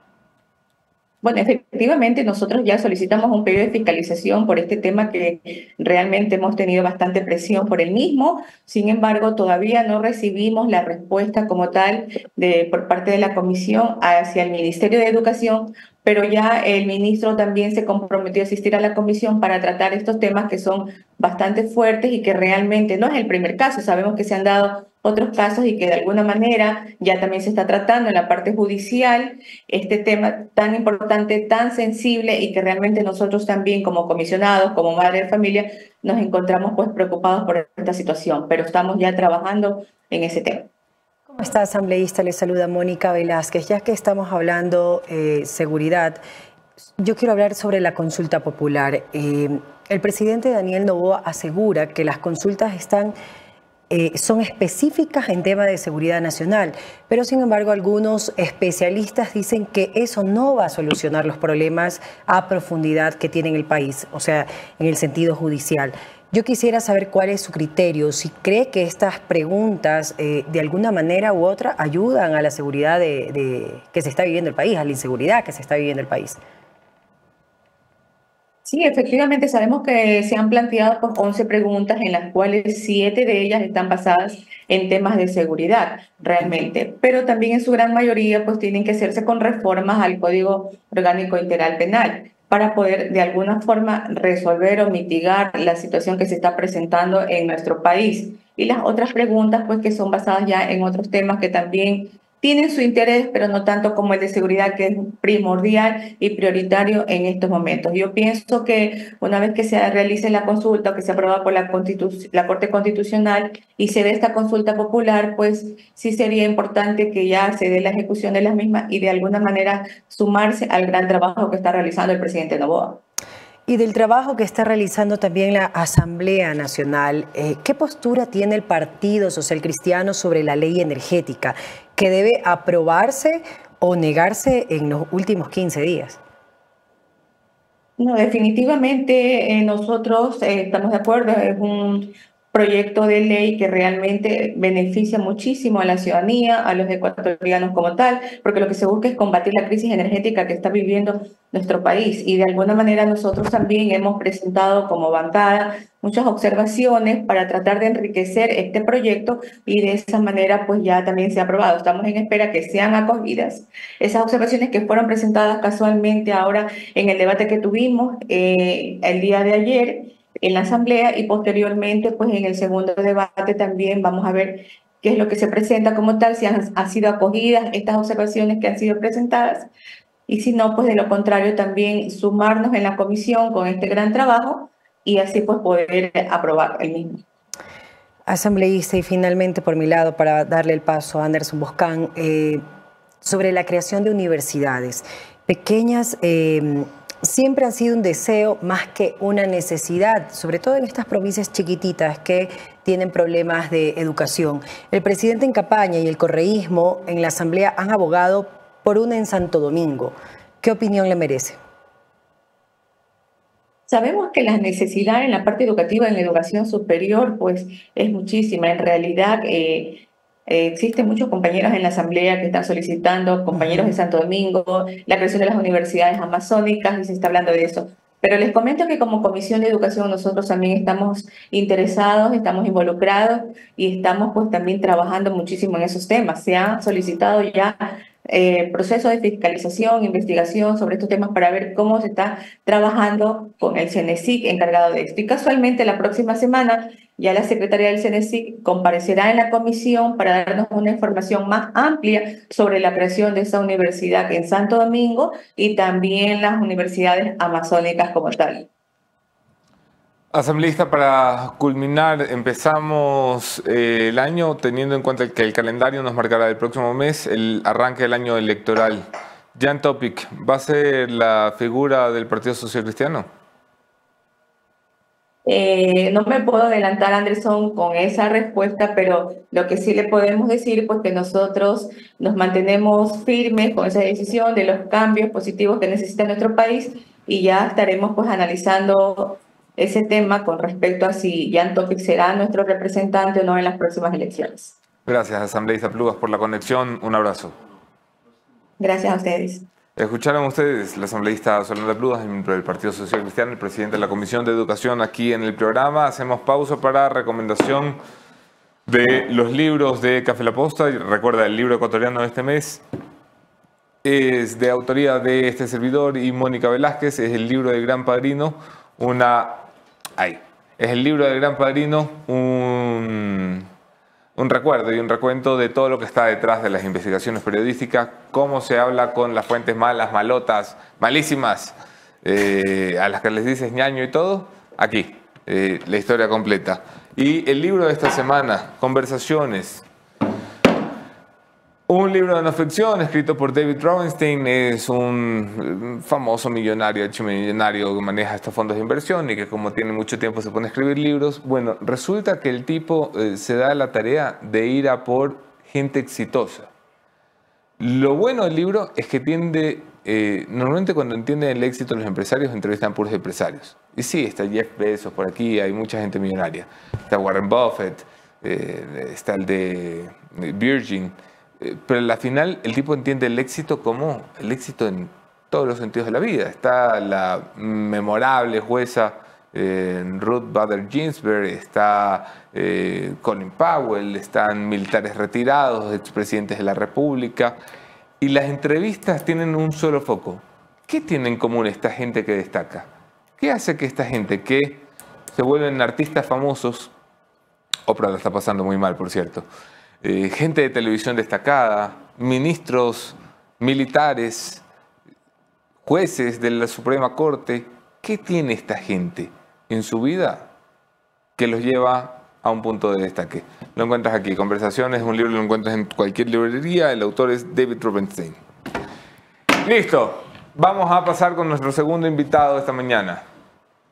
Bueno, efectivamente, nosotros ya solicitamos un pedido de fiscalización por este tema que realmente hemos tenido bastante presión por el mismo. Sin embargo, todavía no recibimos la respuesta como tal de, por parte de la Comisión hacia el Ministerio de Educación, pero ya el ministro también se comprometió a asistir a la comisión para tratar estos temas que son bastante fuertes y que realmente no es el primer caso. Sabemos que se han dado otros casos y que de alguna manera ya también se está tratando en la parte judicial este tema tan importante, tan sensible y que realmente nosotros también como comisionados, como madre de familia, nos encontramos pues preocupados por esta situación, pero estamos ya trabajando en ese tema. ¿Cómo está, asambleísta? Le saluda Mónica Velázquez. Ya que estamos hablando eh, seguridad, yo quiero hablar sobre la consulta popular. Eh, el presidente Daniel Novoa asegura que las consultas están eh, son específicas en tema de seguridad nacional, pero sin embargo algunos especialistas dicen que eso no va a solucionar los problemas a profundidad que tiene el país, o sea, en el sentido judicial. Yo quisiera saber cuál es su criterio, si cree que estas preguntas eh, de alguna manera u otra ayudan a la seguridad de, que se está viviendo el país, a la inseguridad que se está viviendo el país. Sí, efectivamente sabemos que se han planteado 11 pues, preguntas en las cuales 7 de ellas están basadas en temas de seguridad realmente, pero también en su gran mayoría pues tienen que hacerse con reformas al Código Orgánico Integral Penal para poder de alguna forma resolver o mitigar la situación que se está presentando en nuestro país. Y las otras preguntas pues que son basadas ya en otros temas que también tienen su interés, pero no tanto como el de seguridad, que es primordial y prioritario en estos momentos. Yo pienso que una vez que se realice la consulta, que se aprueba por la, la Corte Constitucional y se dé esta consulta popular, pues sí sería importante que ya se dé la ejecución de las mismas y de alguna manera sumarse al gran trabajo que está realizando el presidente Novoa. Y del trabajo que está realizando también la Asamblea Nacional, eh, ¿qué postura tiene el Partido Social Cristiano sobre la ley energética que debe aprobarse o negarse en los últimos 15 días? No, definitivamente eh, nosotros eh, estamos de acuerdo, es un proyecto de ley que realmente beneficia muchísimo a la ciudadanía, a los ecuatorianos como tal, porque lo que se busca es combatir la crisis energética que está viviendo nuestro país. Y de alguna manera nosotros también hemos presentado como bancada muchas observaciones para tratar de enriquecer este proyecto y de esa manera pues ya también se ha aprobado. Estamos en espera que sean acogidas esas observaciones que fueron presentadas casualmente ahora en el debate que tuvimos eh, el día de ayer en la asamblea y posteriormente pues en el segundo debate también vamos a ver qué es lo que se presenta como tal, si han, sido acogidas estas observaciones que han sido presentadas y si no, pues de lo contrario también sumarnos en la comisión con este gran trabajo y así pues poder aprobar el mismo. Asambleísta y finalmente por mi lado para darle el paso a Anderson Boscán eh, sobre la creación de universidades pequeñas eh, siempre han sido un deseo más que una necesidad, sobre todo en estas provincias chiquititas que tienen problemas de educación. El presidente en campaña y el correísmo en la Asamblea han abogado por una en Santo Domingo. ¿Qué opinión le merece? Sabemos que la necesidad en la parte educativa, en la educación superior, pues es muchísima. En realidad, eh, eh, existen muchos compañeros en la Asamblea que están solicitando, compañeros de Santo Domingo, la creación de las universidades amazónicas, y se está hablando de eso. Pero les comento que como Comisión de Educación nosotros también estamos interesados, estamos involucrados y estamos pues también trabajando muchísimo en esos temas. Se han solicitado ya eh, proceso de fiscalización, investigación sobre estos temas para ver cómo se está trabajando con el CNESIC encargado de esto. Y casualmente la próxima semana ya la secretaria del CNESIC comparecerá en la comisión para darnos una información más amplia sobre la creación de esa universidad en Santo Domingo y también las universidades amazónicas como tal. Asambleísta, para culminar, empezamos eh, el año teniendo en cuenta que el calendario nos marcará el próximo mes el arranque del año electoral. Jan Topic, ¿va a ser la figura del Partido Social Cristiano? Eh, no me puedo adelantar, Anderson, con esa respuesta, pero lo que sí le podemos decir, pues que nosotros nos mantenemos firmes con esa decisión de los cambios positivos que necesita nuestro país y ya estaremos pues analizando ese tema con respecto a si Jan Topic será nuestro representante o no en las próximas elecciones. Gracias, asambleísta Plugas, por la conexión. Un abrazo. Gracias a ustedes. Escucharon ustedes la asambleísta Solanda Plugas, miembro del Partido Social Cristiano, el presidente de la Comisión de Educación aquí en el programa. Hacemos pausa para recomendación de los libros de Café La Posta. Y Recuerda, el libro ecuatoriano de este mes es de autoría de este servidor y Mónica Velázquez. Es el libro del Gran Padrino, una... Es el libro del Gran Padrino, un un recuerdo y un recuento de todo lo que está detrás de las investigaciones periodísticas, cómo se habla con las fuentes malas, malotas, malísimas, eh, a las que les dices ñaño y todo, aquí, eh, la historia completa. Y el libro de esta semana, Conversaciones, un libro de no ficción escrito por David Robenstein es un famoso millonario, hecho que maneja estos fondos de inversión y que como tiene mucho tiempo se pone a escribir libros. Bueno, resulta que el tipo eh, se da la tarea de ir a por gente exitosa. Lo bueno del libro es que tiende, eh, normalmente cuando entienden el éxito los empresarios entrevistan puros empresarios. Y sí, está Jeff Bezos por aquí, hay mucha gente millonaria. Está Warren Buffett, eh, está el de Virgin. Eh, pero al final el tipo entiende el éxito como el éxito en todos los sentidos de la vida. Está la memorable jueza eh, Ruth Bader Ginsburg, está eh, Colin Powell, están militares retirados, expresidentes de la República, y las entrevistas tienen un solo foco. ¿Qué tiene en común esta gente que destaca? ¿Qué hace que esta gente que se vuelven artistas famosos, Oprah la está pasando muy mal, por cierto, eh, gente de televisión destacada, ministros militares, jueces de la Suprema Corte. ¿Qué tiene esta gente en su vida que los lleva a un punto de destaque? Lo encuentras aquí, Conversaciones, un libro lo encuentras en cualquier librería, el autor es David Rubenstein. Listo, vamos a pasar con nuestro segundo invitado esta mañana.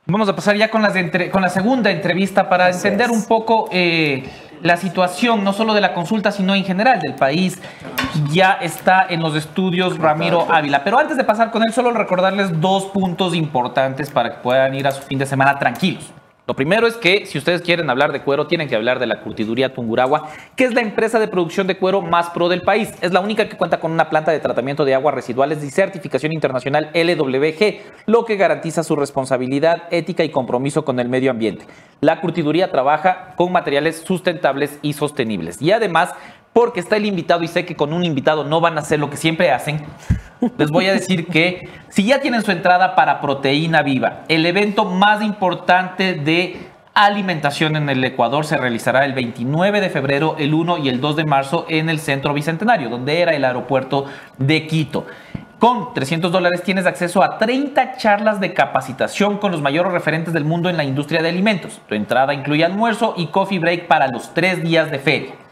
Vamos a pasar ya con, las con la segunda entrevista para entender un poco eh, la situación, no solo de la consulta, sino en general del país. Ya está en los estudios Ramiro Ávila. Pero antes de pasar con él, solo recordarles dos puntos importantes para que puedan ir a su fin de semana tranquilos. Lo primero es que si ustedes quieren hablar de cuero, tienen que hablar de la Curtiduría Tunguragua, que es la empresa de producción de cuero más pro del país. Es la única que cuenta con una planta de tratamiento de aguas residuales y certificación internacional LWG, lo que garantiza su responsabilidad ética y compromiso con el medio ambiente. La Curtiduría trabaja con materiales sustentables y sostenibles. Y además porque está el invitado y sé que con un invitado no van a hacer lo que siempre hacen, les voy a decir que si ya tienen su entrada para Proteína Viva, el evento más importante de alimentación en el Ecuador se realizará el 29 de febrero, el 1 y el 2 de marzo en el Centro Bicentenario, donde era el aeropuerto de Quito. Con 300 dólares tienes acceso a 30 charlas de capacitación con los mayores referentes del mundo en la industria de alimentos. Tu entrada incluye almuerzo y coffee break para los tres días de feria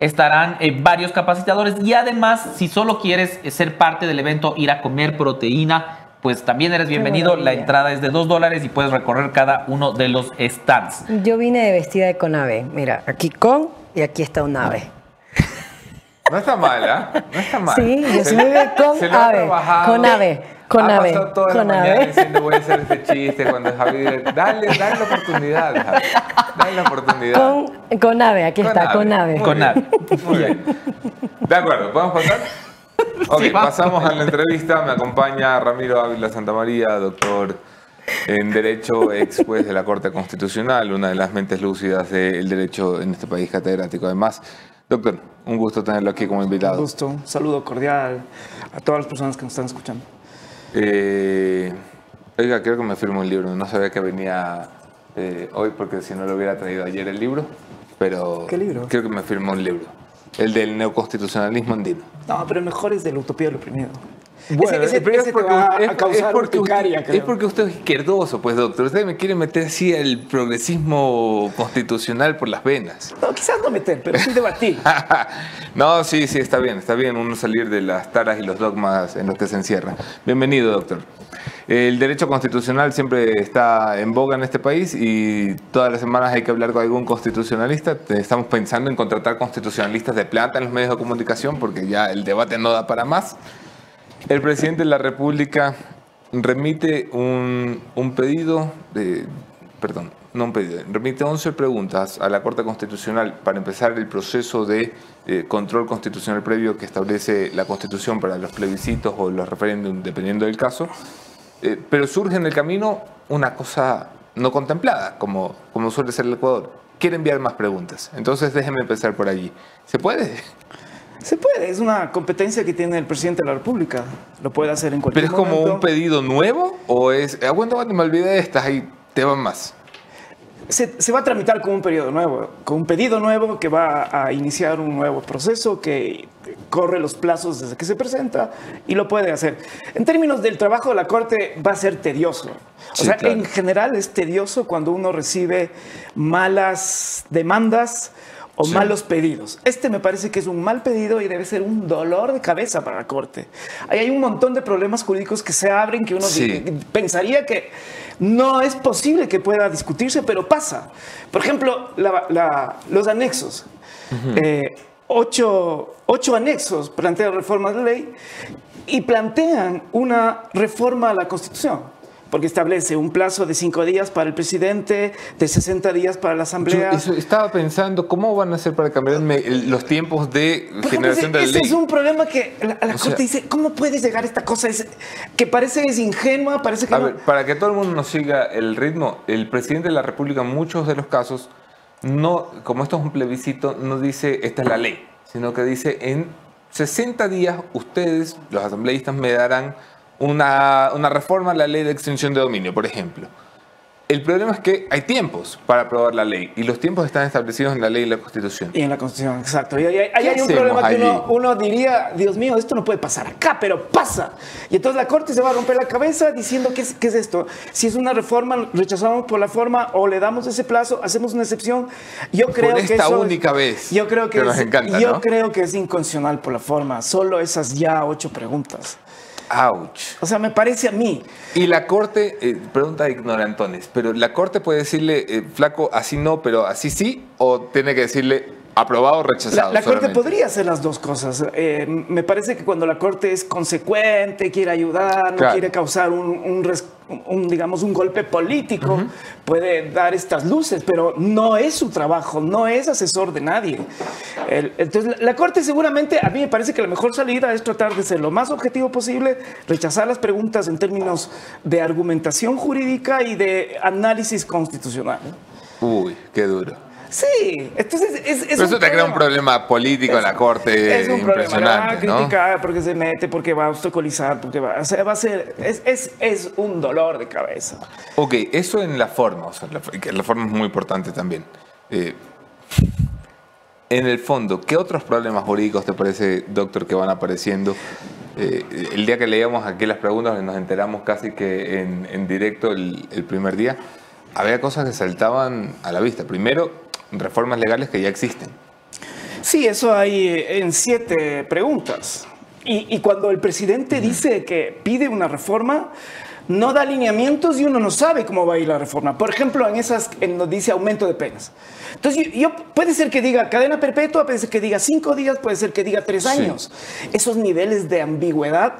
estarán eh, varios capacitadores y además si solo quieres eh, ser parte del evento, ir a comer proteína, pues también eres bienvenido. La entrada es de 2 dólares y puedes recorrer cada uno de los stands. Yo vine de vestida de Conave. Mira, aquí con y aquí está un ave. No está mal, ¿eh? No está mal. Sí, yo soy con ave. Con ave. Con ha ave. pasado toda con la ave. mañana diciendo voy a hacer este chiste cuando Javier. Dale, dale la oportunidad, Javier. Dale la oportunidad. Con, con ave, aquí está, con ave. Muy bien. Muy bien. De acuerdo, ¿podemos pasar? Ok, Sí, pasamos a la entrevista. Me acompaña Ramiro Ávila Santamaría, doctor en Derecho, ex juez de la Corte Constitucional, una de las mentes lúcidas del derecho en este país, catedrático además. Doctor, un gusto tenerlo aquí como invitado. Un gusto, un saludo cordial a todas las personas que nos están escuchando. Eh, oiga, quiero que me firme un libro. No sabía que venía eh, hoy porque si no lo hubiera traído ayer el libro. Pero ¿Qué libro? quiero que me firme un libro. El del neoconstitucionalismo andino. No, pero el mejor es de la utopía del oprimido. Bueno, ese, ese- pero ese te va a causar porque urticaria, usted, creo. es porque usted es izquierdoso, pues doctor. Usted me quiere meter así el progresismo constitucional por las venas. No, quizás no meter, pero sí debatir. no, sí, sí, está bien, está bien uno salir de las taras y los dogmas en los que se encierra. Bienvenido, doctor. El derecho constitucional siempre está en boga en este país y todas las semanas hay que hablar con algún constitucionalista. Estamos pensando en contratar constitucionalistas de planta en los medios de comunicación porque ya el debate no da para más. El presidente de la República remite un, un pedido de, perdón, no un pedido, remite 11 preguntas a la Corte Constitucional para empezar el proceso de eh, control constitucional previo que establece la Constitución para los plebiscitos o los referéndums, dependiendo del caso. Eh, pero surge en el camino una cosa no contemplada, como, como suele ser el Ecuador. Quiere enviar más preguntas. Entonces déjenme empezar por allí. ¿Se puede? Se puede, es una competencia que tiene el presidente de la República. Lo puede hacer en cualquier ¿Pero es como momento. un pedido nuevo o es, aguanta, aguanta, me olvidé de estas, ahí te van más? Se, se va a tramitar con un periodo nuevo, con un pedido nuevo que va a iniciar un nuevo proceso que corre los plazos desde que se presenta y lo puede hacer. En términos del trabajo de la Corte va a ser tedioso. O Sí, sea, claro. en general es tedioso cuando uno recibe malas demandas o Sí. malos pedidos. Este me parece que es un mal pedido y debe ser un dolor de cabeza para la Corte. Ahí hay un montón de problemas jurídicos que se abren que uno Sí. pensaría que no es posible que pueda discutirse, pero pasa. Por ejemplo, la- la- los anexos. Eh, ocho, ocho anexos plantean reformas de ley y plantean una reforma a la Constitución. Porque establece un plazo de cinco días para el presidente, de 60 días para la Yo Asamblea. eso estaba pensando, ¿cómo van a hacer para cambiarme el- los tiempos de ejemplo, generación de la ese, ley? es un problema que la, Corte sea- dice, ¿cómo puede llegar esta cosa? Es- que parece es ingenua, parece que A no. ver, para que todo el mundo nos siga el ritmo, el presidente de la República en muchos de los casos, no, como esto es un plebiscito, no dice esta es la ley, sino que dice en 60 días ustedes, los asambleístas, me darán una, una reforma a la ley de extinción de dominio, por ejemplo. El problema es que hay tiempos para aprobar la ley y los tiempos están establecidos en la ley y la Constitución. Y en la Constitución, exacto. Y ahí, hay un problema que uno, uno diría, Dios mío, esto no puede pasar acá, pero pasa. Y entonces la Corte se va a romper la cabeza diciendo, ¿qué es, qué es esto? Si es una reforma, rechazamos por la forma o le damos ese plazo, hacemos una excepción. Yo creo que esta eso única vez Yo creo que, que nos es, encanta, yo ¿no? creo que es inconstitucional por la forma. Solo esas ya ocho preguntas. Ouch. O sea, me parece a mí. Y la corte, eh, pregunta de ignorantones, pero la corte puede decirle, eh, flaco, así no, pero así sí, o tiene que decirle aprobado o rechazado. la Corte podría hacer las dos cosas. Eh, me parece que cuando la Corte es consecuente, quiere ayudar, no Claro. quiere causar un, un res- un, digamos, un golpe político, puede dar estas luces, pero no es su trabajo, no es asesor de nadie. El- entonces, la, la Corte seguramente, a mí me parece que la mejor salida es tratar de ser lo más objetivo posible, rechazar las preguntas en términos de argumentación jurídica y de análisis constitucional. Uy, qué duro. Sí, entonces es, es Pero eso te crea un problema. problema político en la corte Es un problema, la van a impresionante, ¿no? criticar porque se mete, porque va a obstaculizar, porque va, o sea, va a ser, es, es, es un dolor de cabeza. Ok, eso en la forma, o sea, la, forma es muy importante también. Eh, en el fondo, ¿qué otros problemas jurídicos te parece, doctor, que van apareciendo? Eh, el día que leíamos aquí las preguntas, nos enteramos casi que en, en directo el, el primer día, había cosas que saltaban a la vista. Primero, reformas legales que ya existen. Sí, eso hay eh, en siete preguntas. Y, y cuando el presidente dice que pide una reforma, no da lineamientos y uno no sabe cómo va a ir la reforma. Por ejemplo, en esas en donde dice aumento de penas. Entonces, yo, yo- puede ser que diga cadena perpetua, puede ser que diga cinco días, puede ser que diga tres Sí. años. Esos niveles de ambigüedad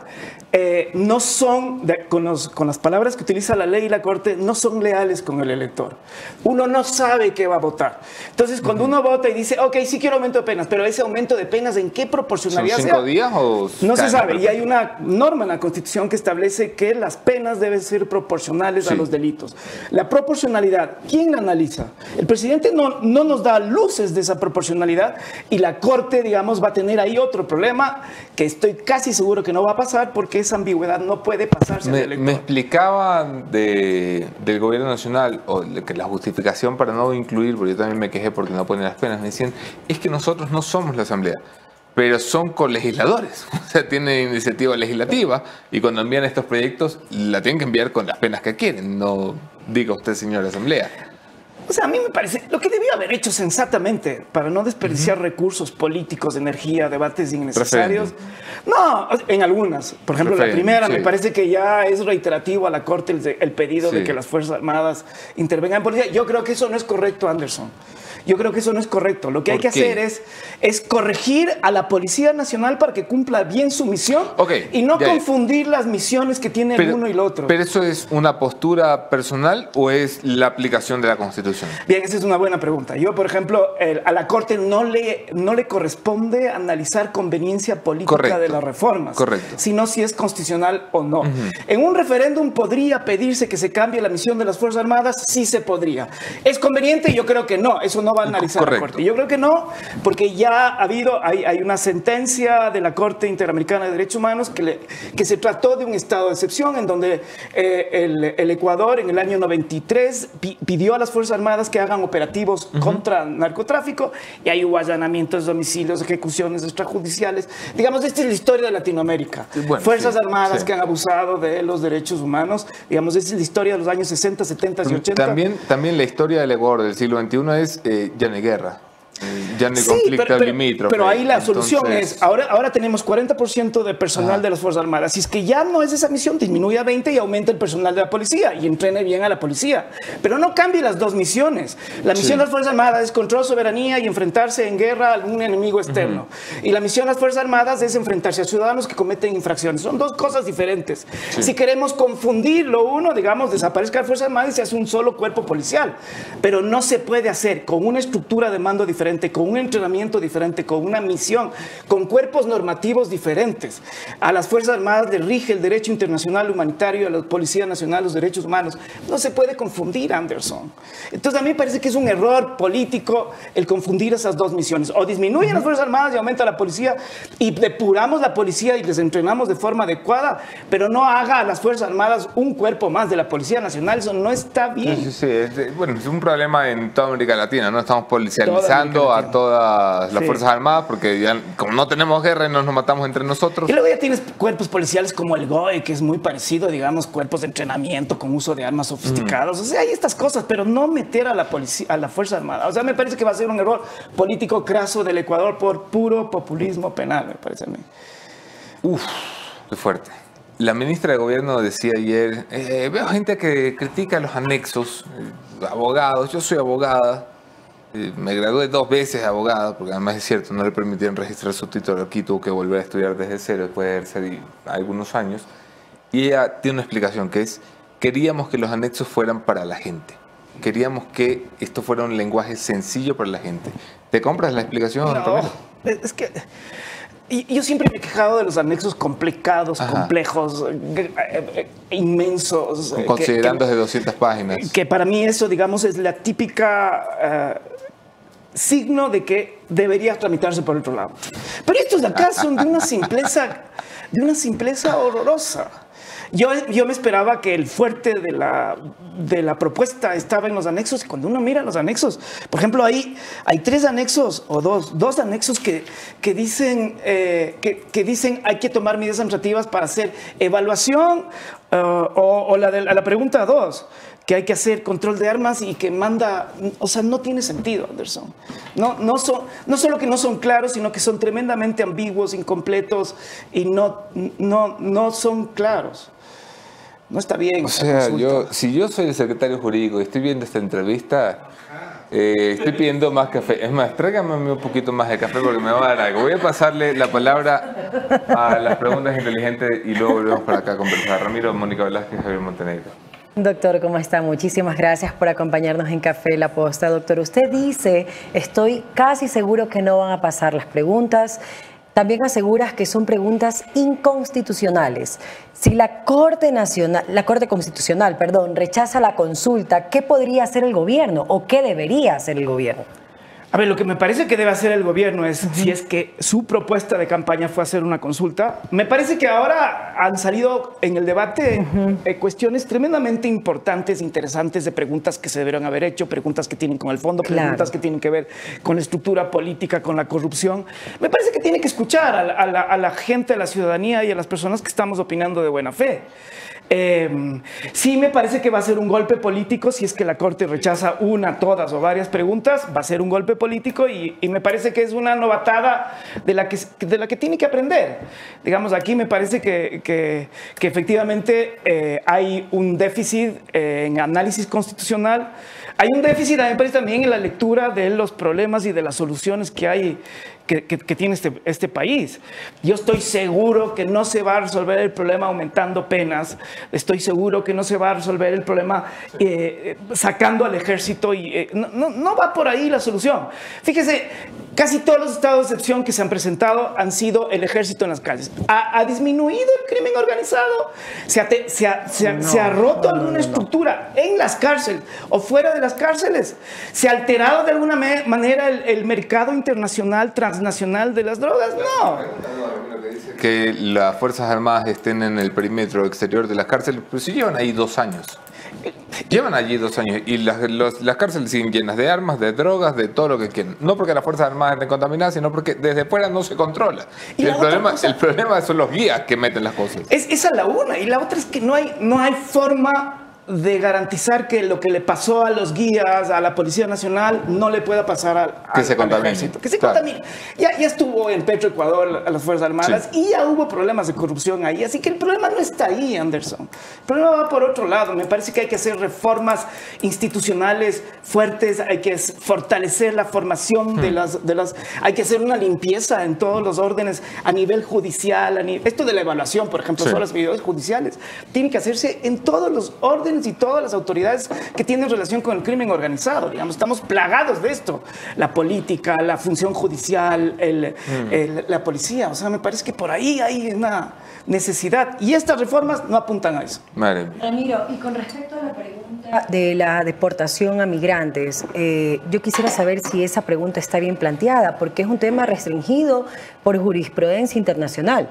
eh, no son, de- con, los- con las palabras que utiliza la ley y la corte, no son leales con el elector. Uno no sabe qué va a votar. Entonces, cuando uno vota y dice, ok, sí quiero aumento de penas, pero ese aumento de penas, ¿en qué ¿Son proporcionalidad cinco sea? días o...? No se sabe. Y hay una norma en la Constitución que establece que las penas deben ser proporcionales a los delitos. La proporcionalidad, ¿quién la analiza? El presidente no, no nos da luces de esa proporcionalidad y la Corte, digamos, va a tener ahí otro problema que estoy casi seguro que no va a pasar porque esa ambigüedad no puede pasarse Me, me explicaba de- del gobierno nacional o de que la justificación para no incluir, porque yo también me quejé porque no ponen las penas, me decían, es que nosotros no somos la asamblea, pero son colegisladores, o sea, tienen iniciativa legislativa y cuando envían estos proyectos la tienen que enviar con las penas que quieren, no diga usted señora asamblea. O sea, a mí me parece lo que debió haber hecho sensatamente para no desperdiciar recursos políticos, energía, debates innecesarios. No, en algunas. Por ejemplo, la primera sí. me parece que ya es reiterativo a la Corte el, el pedido de que las Fuerzas Armadas intervengan en policía. Yo creo que eso no es correcto, Anderson. Yo creo que eso no es correcto. Lo que hay ¿Por que qué? hacer es, es corregir a la Policía Nacional para que cumpla bien su misión y no confundir las misiones que tiene el uno y el otro. ¿Pero eso es una postura personal o es la aplicación de la Constitución? Bien, esa es una buena pregunta. Yo, por ejemplo, el- a la Corte no le, no le corresponde analizar conveniencia política Correcto. de las reformas, Correcto. sino si es constitucional o no. En un referéndum podría pedirse que se cambie la misión de las Fuerzas Armadas, sí se podría. ¿Es conveniente? Yo creo que no, eso no va a analizar la. Corte. Yo creo que no, porque ya ha habido, hay, hay una sentencia de la Corte Interamericana de Derechos Humanos que, le- que se trató de un estado de excepción en donde eh, el, el Ecuador en el año 93 pi- pidió a las Fuerzas Armadas que hagan operativos contra narcotráfico y ahí hubo allanamientos, domicilios, ejecuciones extrajudiciales. Digamos, esta es la historia de Latinoamérica. Bueno, Fuerzas sí, Armadas sí. que han abusado de los derechos humanos. Digamos, esta es la historia de los años 60, 70 y 80. También, también la historia del Ecuador del siglo XXI es eh, de Guerra. Ya no hay Sí, conflicto pero, pero- pero ahí la solución Entonces, es, ahora, ahora tenemos 40% de personal de las Fuerzas Armadas. Si es que ya no es esa misión, disminuye a 20 y aumenta el personal de la policía y entrene bien a la policía. Pero no cambie las dos misiones. La misión Sí. de las Fuerzas Armadas es control soberanía y enfrentarse en guerra a algún enemigo externo. Y la misión de las Fuerzas Armadas es enfrentarse a ciudadanos que cometen infracciones. Son dos cosas diferentes. Sí. Si queremos confundir lo uno, digamos, desaparezca la Fuerza Armada y se hace un solo cuerpo policial. Pero no se puede hacer con una estructura de mando diferente, con un entrenamiento diferente, con una misión, con cuerpos normativos diferentes. A las Fuerzas Armadas le rige el derecho internacional humanitario, a la Policía Nacional los derechos humanos. No se puede confundir, Anderson. Entonces a mí me parece que es un error político el confundir esas dos misiones. O disminuyen las Fuerzas Armadas y aumenta la policía y depuramos la policía y les entrenamos de forma adecuada, pero no haga a las Fuerzas Armadas un cuerpo más de la Policía Nacional. Eso no está bien. Sí, sí, sí, es de- bueno, es un problema en toda América Latina, ¿no? Estamos policializando A todas las Sí. Fuerzas Armadas porque ya, como no tenemos guerra y nos, nos matamos entre nosotros. Y luego ya tienes cuerpos policiales como el GOE, que es muy parecido, digamos, cuerpos de entrenamiento con uso de armas sofisticadas. O sea, hay estas cosas, pero no meter a la policía, a la Fuerza Armada. O sea, me parece que va a ser un error político craso del Ecuador por puro populismo penal, me parece a mí. Uf, qué fuerte. La ministra de Gobierno decía ayer, eh, veo gente que critica los anexos, eh, abogados, yo soy abogada, me gradué dos veces de abogada, porque además es cierto, no le permitían registrar su título aquí, tuvo que volver a estudiar desde cero después de haber salido algunos años. Y ella tiene una explicación que es, queríamos que los anexos fueran para la gente. Queríamos que esto fuera un lenguaje sencillo para la gente. ¿Te compras la explicación, No, es que yo siempre me he quejado de los anexos complicados, Ajá. complejos, eh, eh, inmensos. eh, que- Considerando que- de 200 páginas. que para mí eso, digamos, es la típica signo de que debería tramitarse por otro lado. Pero estos de acá son de una simpleza, de una simpleza horrorosa. Yo, yo me esperaba que el fuerte de la, de la propuesta estaba en los anexos y cuando uno mira los anexos, por ejemplo, ahí hay tres anexos o dos, dos anexos que, que, dicen, eh, que, que dicen hay que tomar medidas administrativas para hacer evaluación eh, o, o la, de, la pregunta dos, que hay que hacer control de armas y que manda, o sea, no tiene sentido, Anderson. No, no, son, no solo que no son claros, sino que son tremendamente ambiguos, incompletos y no, no, no son claros. No está bien. O sea, yo, si yo soy el secretario jurídico y estoy viendo esta entrevista, eh, estoy pidiendo más café. Es más, tráigame un poquito más de café porque me va a dar algo. Voy a pasarle la palabra a las preguntas inteligentes y luego volvemos para acá a conversar. Ramiro, Mónica Velázquez, Javier Montenegro. Doctor, ¿cómo está? Muchísimas gracias por acompañarnos en Café La Posta. Doctor, usted dice, estoy casi seguro que no van a pasar las preguntas. También aseguras que son preguntas inconstitucionales. Si la Corte Nacional, la Corte Constitucional, perdón, rechaza la consulta, ¿qué podría hacer el gobierno o qué debería hacer el gobierno? A ver, lo que me parece que debe hacer el gobierno es, si es que su propuesta de campaña fue hacer una consulta, me parece que ahora han salido en el debate eh, cuestiones tremendamente importantes, interesantes de preguntas que se debieron haber hecho, preguntas que tienen con el fondo, Claro. preguntas que tienen que ver con la estructura política, con la corrupción. Me parece que tiene que escuchar a la, a la- a la gente, a la ciudadanía y a las personas que estamos opinando de buena fe. Eh, sí me parece que va a ser un golpe político si es que la Corte rechaza una, todas o varias preguntas, va a ser un golpe político y, y me parece que es una novatada de la que, de la que tiene que aprender. Digamos, aquí me parece que, que, que efectivamente eh, hay un déficit eh, en análisis constitucional. Hay un déficit, a mí me parece, también en la lectura de los problemas y de las soluciones que hay que, que- que tiene este, este país. Yo estoy seguro que no se va a resolver el problema aumentando penas, estoy seguro que no se va a resolver el problema eh, eh, sacando al ejército y eh, no, no- no va por ahí la solución. Fíjese, casi todos los estados de excepción que se han presentado han sido el ejército en las calles. Ha, ha disminuido el crimen organizado, se ha, te- se ha- se ha- se ha roto alguna estructura en las cárceles o fuera de las cárceles, se ha alterado de alguna manera el, el mercado internacional transnacional de las drogas. No. Que las Fuerzas Armadas estén en el perímetro exterior de las cárceles, pero si llevan ahí dos años. Llevan allí dos años y las, los- las cárceles siguen llenas de armas, de drogas, de todo lo que quieran. No porque las Fuerzas Armadas estén contaminadas, sino porque desde fuera no se controla. Y el, problema, cosa- el problema son los guías que meten las cosas. Es, esa es la una. Y la otra es que no hay, no hay forma de garantizar que lo que le pasó a los guías, a la Policía Nacional, no le pueda pasar al, Que al- se al ejército. Que se Claro. contamine. Ya, ya estuvo en Petroecuador a las Fuerzas Armadas y ya hubo problemas de corrupción ahí. Así que el problema no está ahí, Anderson. El problema va por otro lado. Me parece que hay que hacer reformas institucionales fuertes, hay que fortalecer la formación de, las, de las... Hay que hacer una limpieza en todos los órdenes a nivel judicial. A ni- esto de la evaluación, por ejemplo, Sí. son las medidas judiciales. Tiene que hacerse en todos los órdenes y todas las autoridades que tienen relación con el crimen organizado. Digamos, estamos plagados de esto. La política, la función judicial, el- el- la policía. O sea, me parece que por ahí hay una necesidad. Y estas reformas no apuntan a eso. Ramiro, y con respecto a la pregunta de la deportación a migrantes, eh, yo quisiera saber si esa pregunta está bien planteada, porque es un tema restringido por jurisprudencia internacional.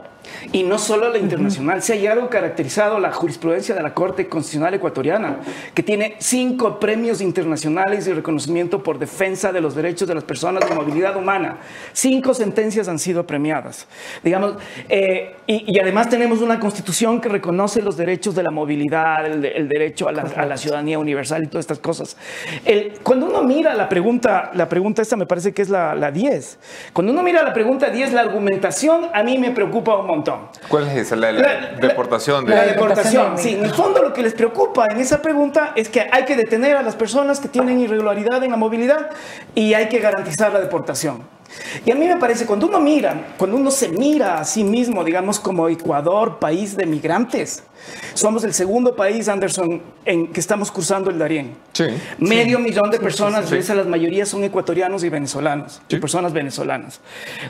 Y no solo la internacional, se ha llegado caracterizado la jurisprudencia de la Corte Constitucional Ecuatoriana, que tiene cinco premios internacionales y reconocimiento por defensa de los derechos de las personas de movilidad humana. Cinco sentencias han sido premiadas. Digamos, eh, y, y además tenemos una constitución que reconoce los derechos de la movilidad, el, de- el derecho a la, a la ciudadanía universal y todas estas cosas. El- cuando uno mira la pregunta, la pregunta esta me parece que es la, la 10. Cuando uno mira la pregunta 10, la argumentación a mí me preocupa un montón. ¿Cuál es esa? La, La- la- deportación. De, La deportación, sí. En el fondo lo que les preocupa en esa pregunta es que hay que detener a las personas que tienen irregularidad en la movilidad y hay que garantizar la deportación. Y a mí me parece, cuando uno mira, cuando uno se mira a sí mismo, digamos como Ecuador, país de migrantes, somos el segundo país, Anderson, en que estamos cruzando el Darién. Sí. Medio millón de personas, sí. de esas, la mayoría son ecuatorianos y venezolanos, y personas venezolanas.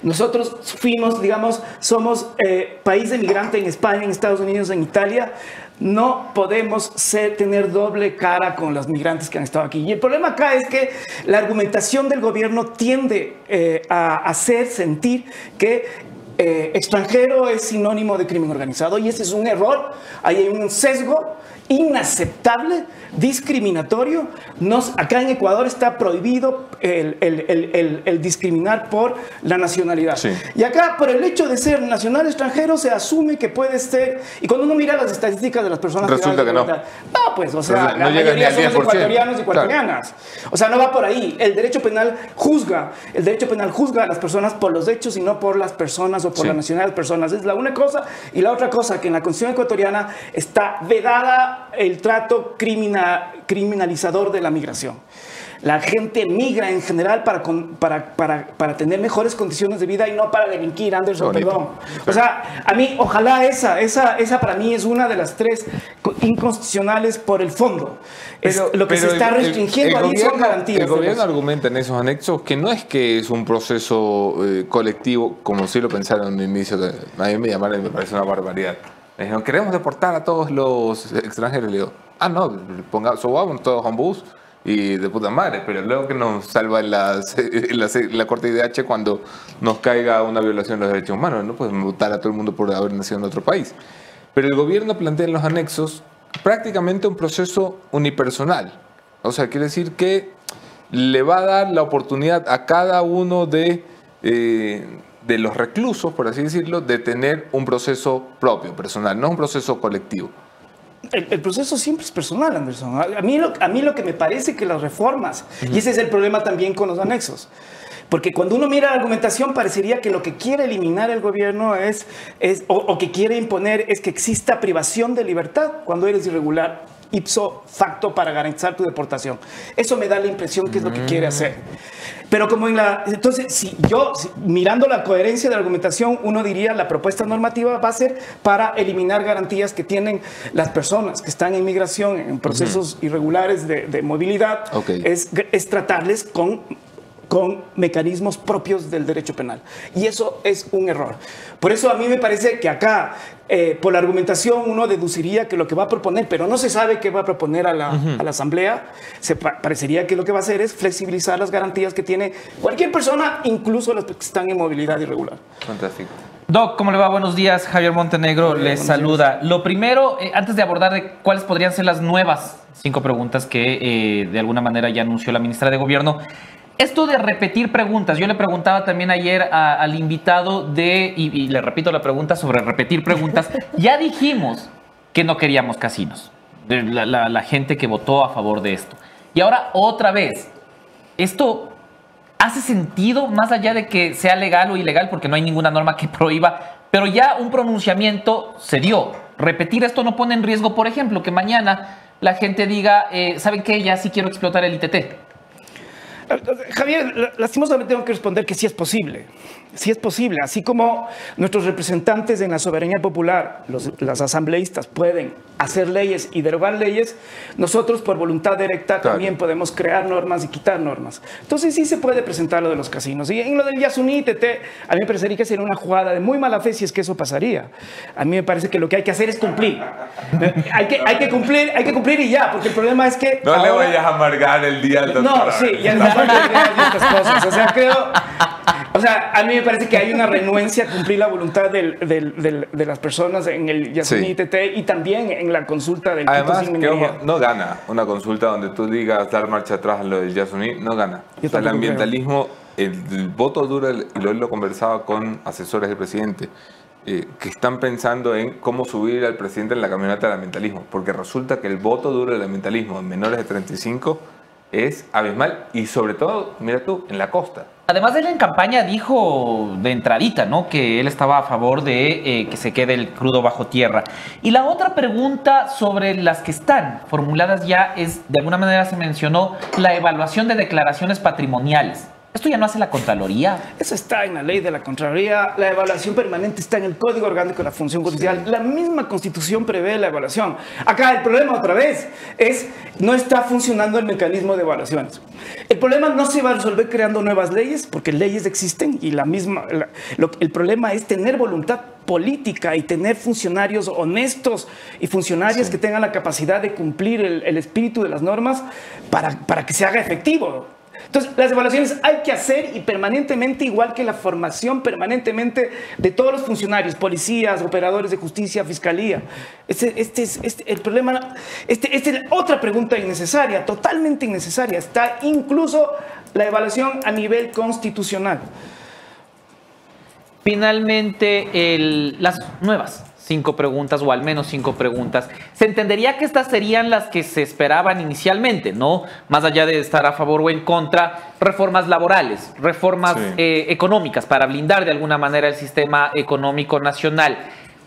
Nosotros fuimos, digamos, somos eh, país de migrante en España, en Estados Unidos, en Italia. No podemos tener doble cara con los migrantes que han estado aquí. Y el problema acá es que la argumentación del gobierno tiende eh, a hacer sentir que eh, extranjero es sinónimo de crimen organizado y ese es un error. Ahí hay un sesgo inaceptable, discriminatorio. Nos, acá en Ecuador está prohibido el, el- el- el- discriminar por la nacionalidad. Sí. Y acá, por el hecho de ser nacional extranjero, se asume que puede ser. Y cuando uno mira las estadísticas de las personas Resulta dan que no. No, pues, o sea, la no mayoría somos 10%. ecuatorianos y Claro. ecuatorianas. O sea, no va por ahí. El derecho penal juzga. El derecho penal juzga a las personas por los hechos y no por las personas o por Sí. la nacionalidad de las personas. Es la una cosa. Y la otra cosa, que en la Constitución ecuatoriana está vedada el trato crimina- criminalizador de la migración. La gente migra en general para, con- para, para, para tener mejores condiciones de vida y no para delinquir, Anderson, Bonito. perdón. O sea, a mí, ojalá esa, esa, esa para mí es una de las tres co- inconstitucionales por el fondo. Es Pero- lo que se está el- el- restringiendo el ahí son gobierno- garantías. El gobierno los- argumenta en esos anexos que no es que es un proceso eh, colectivo, como sí lo pensaron al inicio. de- a mí me llamaron y me parece una barbaridad. Me dijeron, queremos deportar a todos los extranjeros. Le digo, ah, no, ponga, subamos todos a un bus y de puta madre. Pero luego que nos salva la, en la Corte IDH cuando nos caiga una violación de los derechos humanos. No podemos votar a todo el mundo por haber nacido en otro país. Pero el gobierno plantea en los anexos prácticamente un proceso unipersonal. O sea, quiere decir que le va a dar la oportunidad a cada uno de, eh, de los reclusos, por así decirlo, de tener un proceso propio, personal, no un proceso colectivo. el, el proceso siempre es personal, Anderson. A, a mí lo, a mí lo que me parece que las reformas, y ese es el problema también con los anexos, porque cuando uno mira la argumentación parecería que lo que quiere eliminar el gobierno es, es o, o que quiere imponer es que exista privación de libertad cuando eres irregular ipso facto para garantizar tu deportación. Eso me da la impresión que es lo que quiere hacer. Pero como en la... Entonces, si yo, si- mirando la coherencia de la argumentación, uno diría la propuesta normativa va a ser para eliminar garantías que tienen las personas que están en migración, en procesos irregulares de, de movilidad, Ok. es, es tratarles con con mecanismos propios del derecho penal. Y eso es un error. Por eso a mí me parece que acá, eh, por la argumentación, uno deduciría que lo que va a proponer, pero no se sabe qué va a proponer a la, a la Asamblea, se pa- parecería que lo que va a hacer es flexibilizar las garantías que tiene cualquier persona, incluso las que están en movilidad irregular. Fantástico. Doc, ¿cómo le va? Buenos días. Javier Montenegro les saluda. Lo primero, eh, antes de abordar de cuáles podrían ser las nuevas cinco preguntas que eh, de alguna manera ya anunció la ministra de Gobierno, esto de repetir preguntas, yo le preguntaba también ayer a- al invitado de, y, y le repito la pregunta sobre repetir preguntas, ya dijimos que no queríamos casinos, de la, la- la gente que votó a favor de esto. Y ahora otra vez, esto hace sentido más allá de que sea legal o ilegal, porque no hay ninguna norma que prohíba, pero ya un pronunciamiento se dio. Repetir esto no pone en riesgo, por ejemplo, que mañana la gente diga, eh, ¿saben qué? Ya sí quiero explotar el ITT. Javier, la- lastimosamente tengo que responder que sí es posible. Sí es posible. Así como nuestros representantes en la soberanía popular, los, las asambleístas, pueden hacer leyes y derogar leyes, nosotros por voluntad directa también podemos crear normas y quitar normas. Entonces sí se puede presentar lo de los casinos. Y en lo del Yasuní, TT, a mí me parecería que sería una jugada de muy mala fe si es que eso pasaría. A mí me parece que lo que hay que hacer es cumplir. hay, que, hay que cumplir, hay que cumplir y ya, porque el problema es que... No le ahora- vayas a amargar el día al doctor. no, sí, ya que vean estas cosas. O sea, creo. O sea, a mí me parece que hay una renuencia a cumplir la voluntad del- del- del- de las personas en el Yasuní Sí. TT y también en la consulta del Además, Quito sin que, minería. ojo, no gana una consulta donde tú digas dar marcha atrás a lo del Yasuní, no gana. Yo O sea, el ambientalismo, el, el voto duro, y lo, lo conversaba con asesores del presidente, eh, que están pensando en cómo subir al presidente en la camioneta del ambientalismo, porque resulta que el voto duro del ambientalismo en menores de 35 es abismal y sobre todo, mira tú, en la costa. Además, él en campaña dijo de entradita, ¿no? Que él estaba a favor de eh, que se quede el crudo bajo tierra. Y la otra pregunta sobre las que están formuladas ya es, de alguna manera se mencionó, la evaluación de declaraciones patrimoniales. ¿Esto ya no hace la Contraloría? Eso está en la ley de la Contraloría. La evaluación permanente está en el Código Orgánico de la Función Judicial. La misma Constitución prevé la evaluación. Acá el problema otra vez es no está funcionando el mecanismo de evaluaciones. El problema no se va a resolver creando nuevas leyes, porque leyes existen y la misma. la- lo- el problema es tener voluntad política y tener funcionarios honestos y funcionarias que tengan la capacidad de cumplir el, el espíritu de las normas para, para que se haga efectivo. Entonces, las evaluaciones hay que hacer y permanentemente, igual que la formación permanentemente de todos los funcionarios, policías, operadores de justicia, fiscalía. Este, este es este- el problema. Este, esta es otra pregunta innecesaria, totalmente innecesaria. Está incluso la evaluación a nivel constitucional. Finalmente, el- las nuevas cinco preguntas, o al menos cinco preguntas, se entendería que estas serían las que se esperaban inicialmente, ¿no? Más allá de estar a favor o en contra, reformas laborales, reformas Sí. eh, económicas para blindar de alguna manera el sistema económico nacional.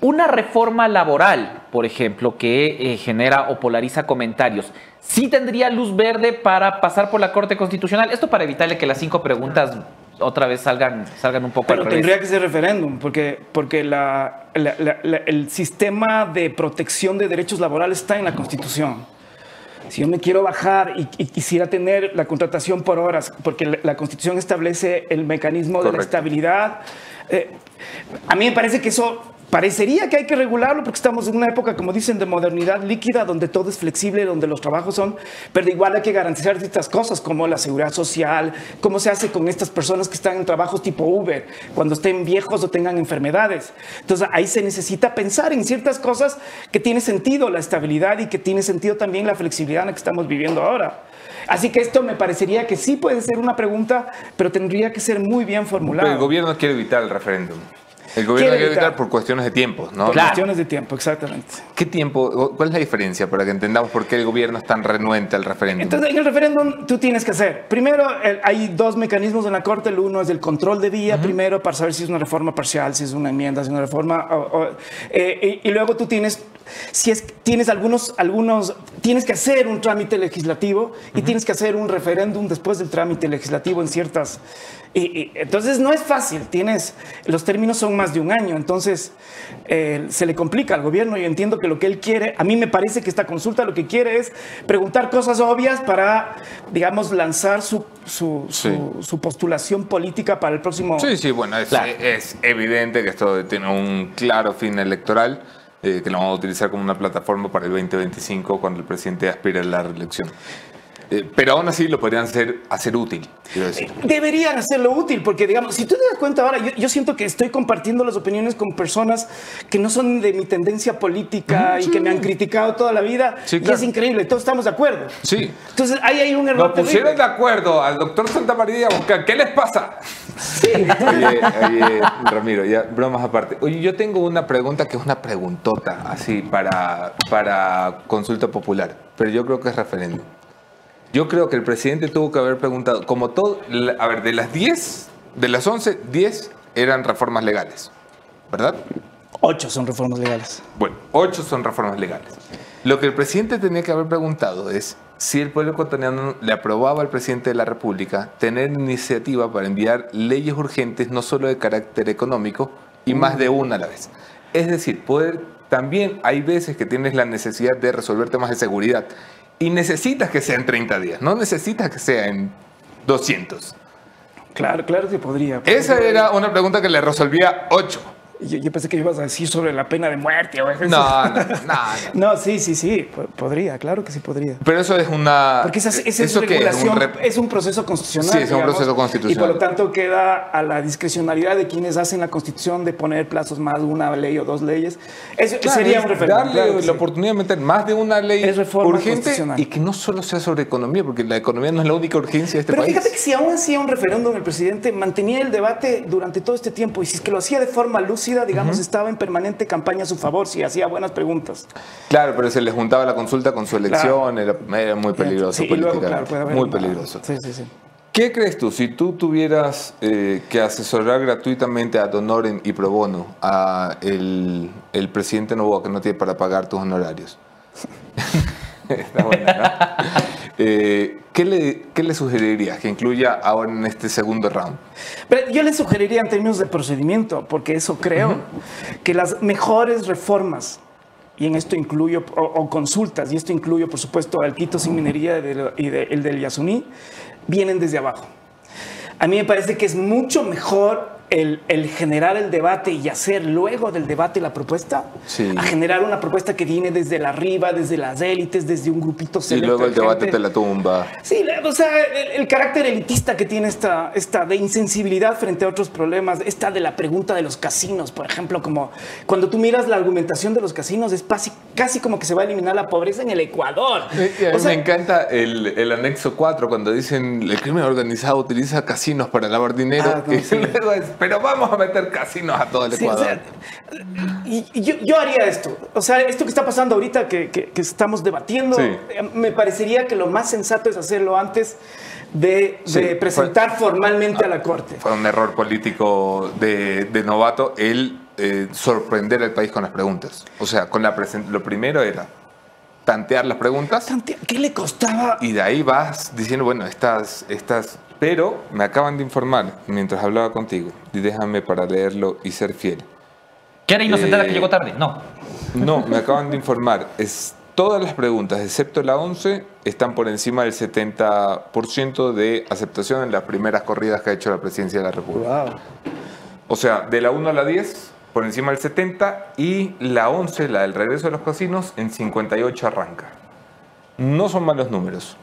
Una reforma laboral, por ejemplo, que eh, genera o polariza comentarios, ¿sí tendría luz verde para pasar por la Corte Constitucional? Esto para evitarle que las cinco preguntas otra vez salgan, salgan un poco Pero al revés. tendría que ser referéndum, porque, porque la- la- la- el sistema de protección de derechos laborales está en la Constitución. Si yo me quiero bajar y, y quisiera tener la contratación por horas, porque la, Constitución establece el mecanismo de la Correcto. estabilidad, eh, a mí me parece que eso parecería que hay que regularlo porque estamos en una época, como dicen, de modernidad líquida, donde todo es flexible, donde los trabajos son, pero igual hay que garantizar ciertas cosas como la seguridad social, cómo se hace con estas personas que están en trabajos tipo Uber, cuando estén viejos o tengan enfermedades. Entonces ahí se necesita pensar en ciertas cosas que tiene sentido la estabilidad y que tiene sentido también la flexibilidad en la que estamos viviendo ahora. Así que esto me parecería que sí puede ser una pregunta, pero tendría que ser muy bien Pero el formulada. gobierno quiere evitar el referéndum. El gobierno quiere evitar por cuestiones de tiempo, ¿no? Por cuestiones de tiempo, exactamente. ¿Qué tiempo? ¿Cuál es la diferencia para que entendamos por qué el gobierno es tan renuente al referéndum? Entonces, en el referéndum tú tienes que hacer. Primero, el- hay dos mecanismos en la Corte. El uno es el control de vía, primero, para saber si es una reforma parcial, si es una enmienda, si es una reforma. o- o- eh, y, y luego tú tienes, si es, tienes algunos, algunos, tienes que hacer un trámite legislativo y tienes que hacer un referéndum después del trámite legislativo en ciertas. y- y- entonces no es fácil, tienes, los términos son más de un año, entonces eh, se le complica al gobierno. Yo entiendo que lo que él quiere, a mí me parece que esta consulta lo que quiere es preguntar cosas obvias para, digamos, lanzar su, su, su- su postulación política para el próximo. Sí, sí, bueno, es, es evidente que esto tiene un claro fin electoral, eh, que lo vamos a utilizar como una plataforma para el 2025 cuando el presidente aspire a la reelección. Eh, pero aún así lo podrían hacer, hacer útil, quiero decir. Deberían hacerlo útil, porque digamos, si tú te das cuenta ahora, yo, yo siento que estoy compartiendo las opiniones con personas que no son de mi tendencia política y que me han criticado toda la vida. Sí, Y claro. es increíble, todos estamos de acuerdo. Sí. Entonces ahí hay un error. Nos pusieron terrible. de acuerdo al doctor Santa María. ¿Qué les pasa? Oye, oye, Ramiro, ya bromas aparte. Oye, yo tengo una pregunta que es una preguntota, así, para, para consulta popular, pero yo creo que es referéndum. Yo creo que el presidente tuvo que haber preguntado, como todo, a ver, de las 10, de las 11, 10 eran reformas legales, ¿verdad? Ocho son reformas legales. Bueno, ocho son reformas legales. Lo que el presidente tenía que haber preguntado es si el pueblo ecuatoriano le aprobaba al presidente de la República tener iniciativa para enviar leyes urgentes no solo de carácter económico y más de una a la vez. Es decir, poder también hay veces que tienes la necesidad de resolver temas de seguridad y necesitas que sea en 30 días, no necesitas que sea en 200. Claro, claro que podría. Esa era una pregunta que le resolvía 8. Yo, yo pensé que ibas a decir sobre la pena de muerte o eso. No, no, no. No, sí, sí, sí, po- podría, claro que sí podría. Pero eso es una... Porque esa, esa es ¿eso es? regulación, ¿Un rep- es un proceso constitucional. Sí, es un digamos, proceso constitucional. Y por lo tanto queda a la discrecionalidad de quienes hacen la constitución de poner plazos más de una ley o dos leyes. Eso Claro, sería es un referéndum. Darle claro la sí. oportunidad de meter más de una ley Es reforma urgente constitucional. y que no solo sea sobre economía, porque la economía no es la única urgencia de este Pero país. fíjate que si aún hacía un referéndum, el presidente mantenía el debate durante todo este tiempo y si es que lo hacía de forma lúcida, digamos, estaba en permanente campaña a su favor, si hacía buenas preguntas. Claro, pero se le juntaba la consulta con su elección, era, era muy peligroso Sí, luego, claro, puede haber muy peligroso. Sí, sí, sí. ¿Qué crees tú si tú tuvieras eh, que asesorar gratuitamente a honoren y pro bono a el, el presidente Novoa que no tiene para pagar tus honorarios? Está buena, ¿no? Eh, ¿qué, le, ¿Qué le sugerirías que incluya ahora en este segundo round? Pero yo le sugeriría en términos de procedimiento, porque eso creo, que las mejores reformas, y en esto incluyo, o, o consultas, y esto incluyo, por supuesto, al Quito sin minería de- y de- el del Yasuní, vienen desde abajo. A mí me parece que es mucho mejor el, el generar el debate y hacer luego del debate la propuesta, Sí. a generar una propuesta que viene desde la arriba, desde las élites, desde un grupito Y selecto luego el de debate gente. te la tumba. Sí, o sea, el, el carácter elitista que tiene esta, esta de insensibilidad frente a otros problemas, esta de la pregunta de los casinos, por ejemplo, como cuando tú miras la argumentación de los casinos, es casi, casi como que se va a eliminar la pobreza en el Ecuador. Y a mí O sea, me encanta el, el anexo 4 cuando dicen el crimen organizado utiliza casinos para lavar dinero. Ah, no, y sí. luego es, pero vamos a meter casinos a todo el Sí, o Ecuador. sea, y, yo, yo haría esto. O sea, esto que está pasando ahorita, que, que- que estamos debatiendo, Sí. eh, me parecería que lo más sensato es hacerlo antes de, Sí, de fue- presentar formalmente a la Corte. Fue un error político de, de novato el eh, sorprender al país con las preguntas. O sea, con la lo primero era tantear las preguntas ¿Qué le costaba? y de ahí vas diciendo, bueno, estas, estas... Pero me acaban de informar mientras hablaba contigo, y déjame para leerlo y ser fiel. ¿Que era inocentada Eh, que llegó tarde? No. No, me acaban de informar. Es, todas las preguntas, excepto la 11, están por encima del 70% de aceptación en las primeras corridas que ha hecho la presidencia de la República. O sea, de la 1 a la 10, por encima del 70, y la 11, la del regreso de los casinos, en 58 arranca. No son malos números,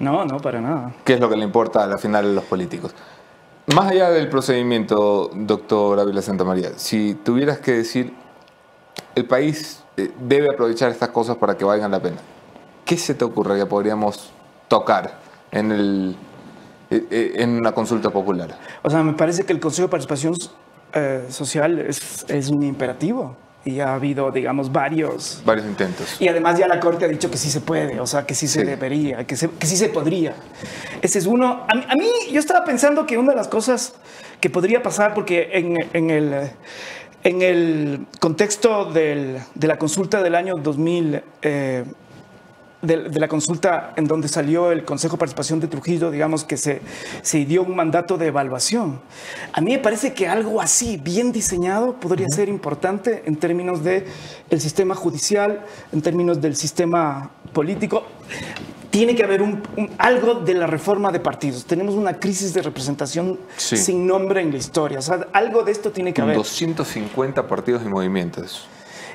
No, no, para nada. que es lo que le importa a la final a los políticos. Más allá del procedimiento, doctor Ávila Santamaría, si tuvieras que decir, el país eh, debe aprovechar estas cosas para que valgan la pena, ¿qué se te ocurre que podríamos tocar en, el, eh, eh, en una consulta popular? O sea, me parece que el Consejo de Participación eh, social es, es un imperativo. Y ha habido, digamos, varios... Varios intentos. Y además ya la Corte ha dicho que sí se puede, o sea, que sí se Sí. debería, que, se- que sí se podría. Ese es uno. A mí, a mí, yo estaba pensando que una de las cosas que podría pasar, porque en, en el, en el contexto del- de la consulta del año 2000, eh, de, de la consulta en donde salió el Consejo de Participación de Trujillo, digamos que se, se dio un mandato de evaluación. A mí me parece que algo así, bien diseñado, podría ser importante en términos del el sistema judicial, en términos del sistema político. Tiene que haber un, un- algo de la reforma de partidos. Tenemos una crisis de representación Sí. sin nombre en la historia. O sea, algo de esto tiene que haber. 250 partidos y movimientos.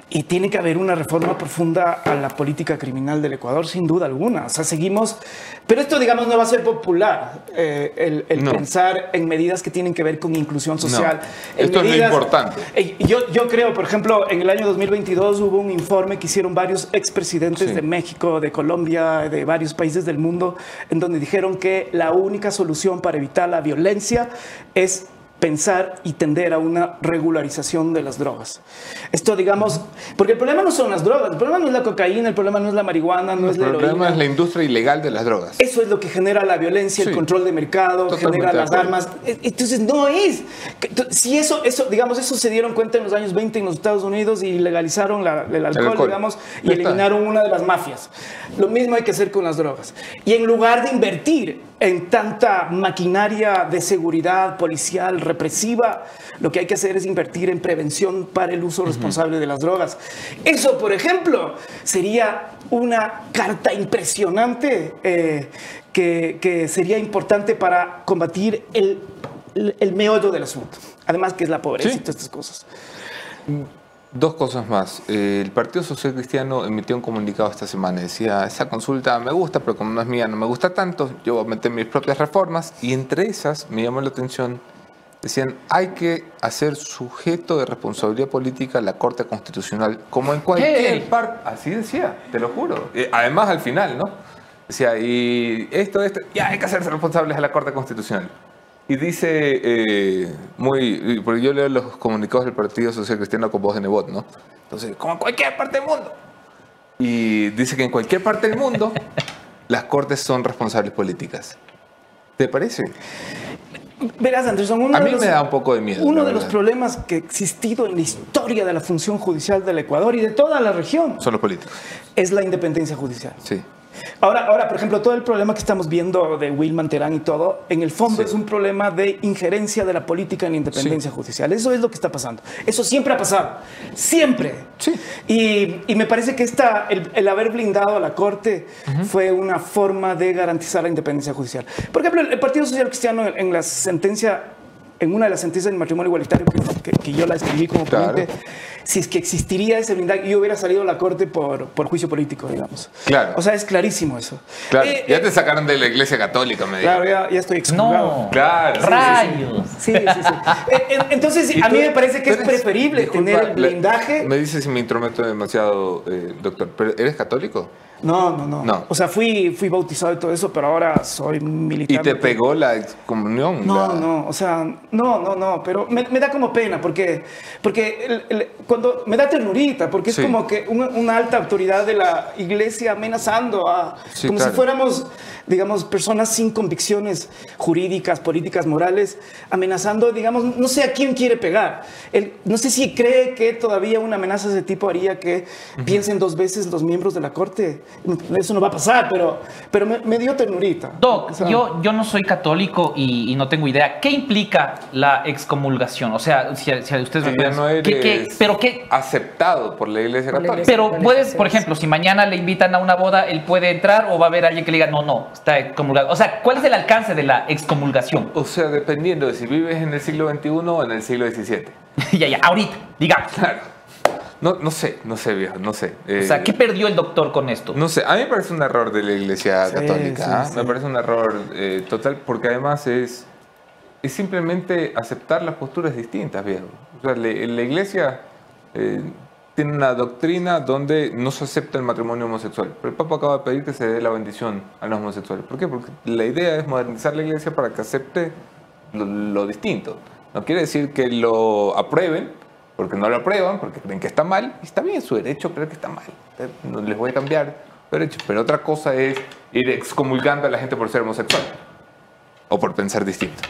Y tiene que haber una reforma profunda a la política criminal del Ecuador, sin duda alguna. O sea, seguimos. Pero esto, digamos, no va a ser popular, eh, el, el No. pensar en medidas que tienen que ver con inclusión social. No. Esto es lo importante. Eh, Yo, yo creo, por ejemplo, en el año 2022 hubo un informe que hicieron varios expresidentes Sí. de México, de Colombia, de varios países del mundo, en donde dijeron que la única solución para evitar la violencia es pensar y tender a una regularización de las drogas. Esto, digamos, porque el problema no son las drogas, el problema no es la cocaína, el problema no es la marihuana, no es El la problema heroína. es la industria ilegal de las drogas. Eso es lo que genera la violencia, el control de mercado, Totalmente genera las armas. E- Entonces no es. Si eso, eso, digamos, eso se dieron cuenta en los años 20 en los Estados Unidos y legalizaron la- el, alcohol, alcohol. digamos, y eliminaron una de las mafias. Lo mismo hay que hacer con las drogas. Y en lugar de invertir en tanta maquinaria de seguridad policial represiva, lo que hay que hacer es invertir en prevención para el uso responsable de las drogas. Eso, por ejemplo, sería una carta impresionante eh, que, que sería importante para combatir el, el, el meollo del asunto. Además que es la pobreza Sí. y todas estas cosas. Dos cosas más. Eh, El Partido Social Cristiano emitió un comunicado esta semana. Decía, esa consulta me gusta, pero como no es mía, no me gusta tanto. Yo voy a meter mis propias reformas. Y entre esas, me llamó la atención, decían, hay que hacer sujeto de responsabilidad política a la Corte Constitucional, como en cualquier parte. Así decía, te lo juro. Además, al final, ¿no? Decía, y esto, esto, ya hay que hacerse responsables a la Corte Constitucional. Y dice, eh, muy, porque yo leo los comunicados del Partido Social Cristiano con voz de Nebot, ¿no? Entonces, como en cualquier parte del mundo. Y dice que en cualquier parte del mundo las cortes son responsables políticas. ¿Te parece? Verás, Anderson, uno A de mí los- me da un poco de miedo. Uno de los problemas que ha existido en la historia de la función judicial del Ecuador y de toda la región Son los políticos. es la independencia judicial. Sí. Ahora, ahora, por ejemplo, todo el problema que estamos viendo de Wilman Terán y todo, en el fondo Sí. es un problema de injerencia de la política en la independencia judicial. Eso es lo que está pasando. Eso siempre ha pasado. Siempre. Sí. Y, y me parece que esta, el, el haber blindado a la Corte fue una forma de garantizar la independencia judicial. Por ejemplo, el, Partido Social Cristiano en, en la sentencia, en una de las sentencias del matrimonio igualitario que, que- que yo la escribí como Claro. Si es que existiría ese blindaje, yo hubiera salido a la Corte por, por juicio político, digamos. Claro. O sea, es clarísimo eso. Claro. Eh, ya eh, te sacaron de la iglesia católica, me. Claro, ya, ya estoy excomulgado. No. Claro. Rayos. Sí, sí, sí. Eh, eh, Entonces, ¿Y a mí me parece que es preferible disculpa, tener el blindaje. Me dice si me intrometo demasiado, eh, doctor, pero ¿eres católico? No, no, no, No. O sea, fui, fui bautizado y todo eso, pero ahora soy militar. ¿Y te pegó la excomunión? No, La- no, o sea, no, no, no, pero me, me da como pena porque, porque el- el- cuando me da ternurita, porque es como que una, una alta autoridad de la iglesia amenazando a, Sí, como claro. si fuéramos, digamos, personas sin convicciones jurídicas, políticas, morales, amenazando, digamos, no sé a quién quiere pegar. Él, no sé si cree que todavía una amenaza de ese tipo haría que piensen dos veces los miembros de la corte. Eso no va a pasar, pero, pero me, me dio ternurita. Doc, O sea, yo, yo no soy católico y, y no tengo idea. ¿Qué implica la excomulgación? O sea, si, si ustedes me no eres ¿qué- qué- pero qué, aceptado por la iglesia católica. pero puedes, por ejemplo, si mañana le invitan a una boda, él puede entrar o va a haber alguien que le diga, no, no, está excomulgado. O sea, ¿cuál es el alcance de la excomulgación? O sea, dependiendo de si vives en el siglo XXI o en el siglo XVII. ya, ya, ahorita, digamos. Claro. No, no sé, no sé, viejo, no sé. O Eh, sea, ¿qué perdió el doctor con esto? No sé, a mí me parece un error de la iglesia Sí, católica. sí, ¿ah? sí. Me parece un error eh, total porque además es, es simplemente aceptar las posturas distintas, viejo. O sea, le- la iglesia eh, tiene una doctrina donde no se acepta el matrimonio homosexual. Pero el Papa acaba de pedir que se dé la bendición a los homosexuales. ¿Por qué? Porque la idea es modernizar la iglesia para que acepte lo, distinto. No quiere decir que lo aprueben, porque no lo aprueban, porque creen que está mal. Y está bien, su derecho creer que está mal. No les voy a cambiar derecho. Pero otra cosa es ir excomulgando a la gente por ser homosexual o por pensar distinto.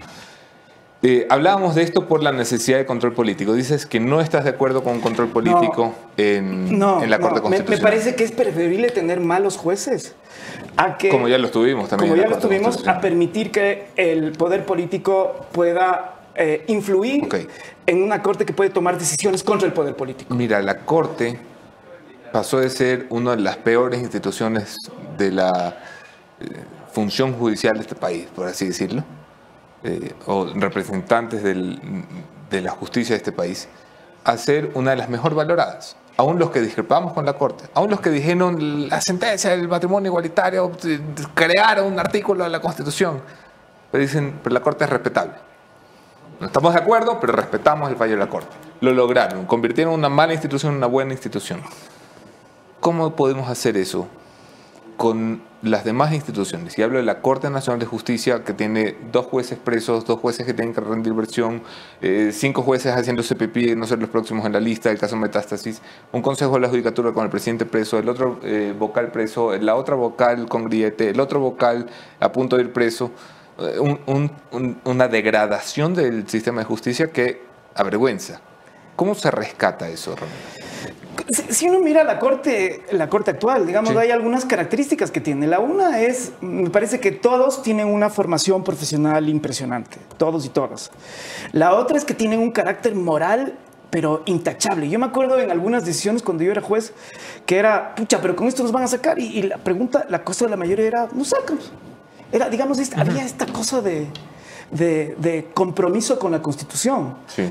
Eh, hablábamos de esto por la necesidad de control político. Dices que no estás de acuerdo con un control político en, No, en la no, Corte me- me, Constitucional. parece que es preferible tener malos jueces a que, Como ya los tuvimos también. como ya los tuvimos, a permitir que el poder político pueda eh, influir en una corte que puede tomar decisiones contra el poder político. Mira, la Corte pasó de ser una de las peores instituciones de la eh, función judicial de este país, por así decirlo, eh, o representantes de la justicia de este país, a ser una de las mejor valoradas. Aún los que discrepamos con la Corte, aún los que dijeron la sentencia del matrimonio igualitario, eh, crearon un artículo de la Constitución, pero dicen, pero la Corte es respetable. No estamos de acuerdo, pero respetamos el fallo de la Corte. Lo lograron, convirtieron una mala institución en una buena institución. ¿Cómo podemos hacer eso con las demás instituciones? Y hablo de la Corte Nacional de Justicia, que tiene dos jueces presos, dos jueces que tienen que rendir versión, eh, cinco jueces haciéndose pipí no ser los próximos en la lista, el caso Metástasis, un consejo de la judicatura con el presidente preso, el otro eh, vocal preso, la otra vocal con grillete, el otro vocal a punto de ir preso. Eh, un- un- un- una degradación del sistema de justicia que avergüenza. ¿Cómo se rescata eso, Ramiro? Si, uno mira la corte, la corte actual, digamos, Sí. hay algunas características que tiene. La una es, me parece que todos tienen una formación profesional impresionante, todos y todas. La otra es que tienen un carácter moral pero intachable. Yo me acuerdo en algunas decisiones cuando yo era juez que era, pucha, pero con esto nos van a sacar. Y, y la pregunta, la cosa de la mayoría era, nos sacamos. Era, digamos, esta- había esta cosa de, de- de compromiso con la Constitución. Sí.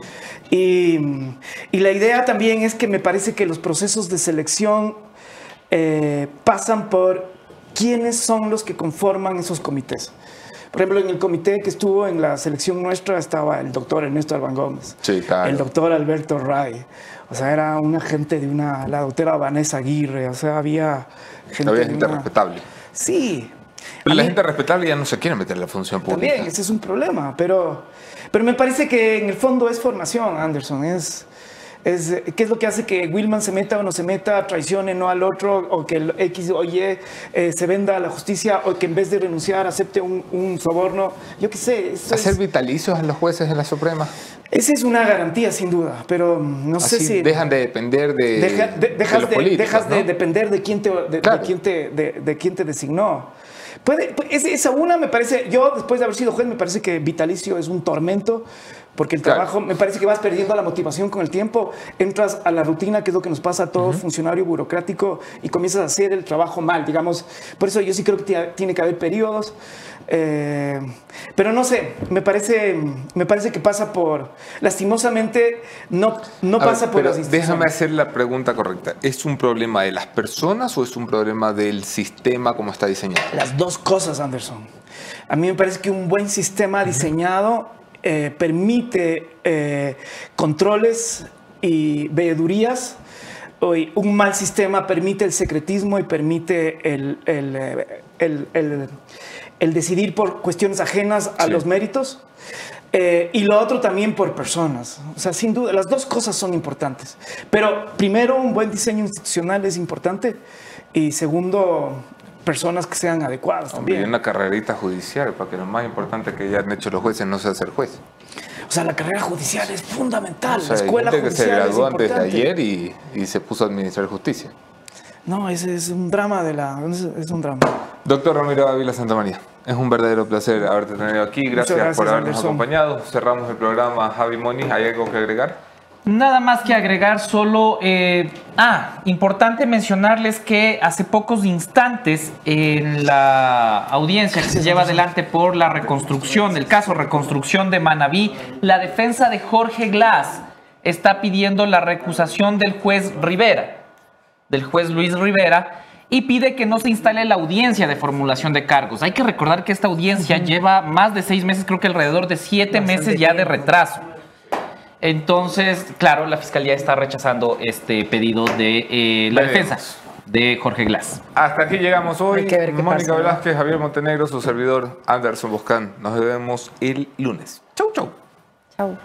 Y, y la idea también es que me parece que los procesos de selección eh, pasan por quiénes son los que conforman esos comités. Por ejemplo, en el comité que estuvo en la selección nuestra estaba el doctor Ernesto Alban Gómez, Sí, claro. el doctor Alberto Ray, o sea, era una gente de una, la doctora Vanessa Aguirre, o sea, había gente, Había gente una- respetable. Sí, Pero la gente respetable ya no se quiere meter en la función pública. también, ese es un problema, pero, pero me parece que en el fondo es formación, Anderson, es, es qué es lo que hace que Wilman se meta o no se meta, traicione no al otro, o que el X o Y eh, se venda a la justicia, o que en vez de renunciar acepte un, un soborno, yo qué sé. ¿Hacer es- vitalicios a los jueces en la Suprema? esa es una garantía, sin duda, pero no sé Así si... dejan de depender de, Deja- de- de dejas los de, políticos, dejas de ¿no? depender de quién te, de, de Claro. quién te, de, de quién te designó. Puede, pu- es- esa una me parece, yo después de haber sido juez, me parece que vitalicio es un tormento, porque el Claro. trabajo, me parece que vas perdiendo la motivación con el tiempo, entras a la rutina, que es lo que nos pasa a todo funcionario burocrático, y comienzas a hacer el trabajo mal, digamos. Por eso yo sí creo que tiene que haber periodos. eh, pero no sé, me parece, me parece que pasa por, lastimosamente, no, no A ver, pasa por pero las instituciones. déjame hacer la pregunta correcta. ¿Es un problema de las personas o es un problema del sistema como está diseñado? Las dos cosas, Anderson. A mí me parece que un buen sistema diseñado eh, permite eh, controles y veedurías. Hoy, un mal sistema permite el secretismo y permite el, el, eh, el- el- el decidir por cuestiones ajenas a Sí. los méritos. Eh, y lo otro también por personas. O sea, sin duda, las dos cosas son importantes. Pero primero, un buen diseño institucional es importante. Y segundo, personas que sean adecuadas Hombre, y también. una carrerita judicial, porque lo más importante que ya han hecho los jueces no sea ser juez. O sea, la carrera judicial es fundamental. O sea, la hay escuela gente que se judicial graduó antes de ayer y, y se puso a administrar justicia. No, ese es un drama de la. Es un drama. Doctor Ramiro Ávila Santa María, es un verdadero placer haberte tenido aquí. Gracias, gracias, por habernos Anderson. acompañado. Cerramos el programa. Javi Moni, ¿hay algo que agregar? Nada más que agregar, solo. eh, ah, importante mencionarles que hace pocos instantes en la audiencia que se lleva adelante por la reconstrucción, el caso reconstrucción de Manabí, la defensa de Jorge Glass está pidiendo la recusación del juez Rivera, del juez Luis Rivera, y pide que no se instale la audiencia de formulación de cargos. Hay que recordar que esta audiencia lleva más de seis meses, creo que alrededor de siete meses ya de retraso. Entonces, claro, la fiscalía está rechazando este pedido de eh, la Veremos. defensa de Jorge Glass. Hasta aquí llegamos hoy. Hay que ver qué Mónica pasa, ¿no? Velázquez, Javier Montenegro, su servidor Anderson Boscán. Nos vemos el lunes. Chau, chau. Chao.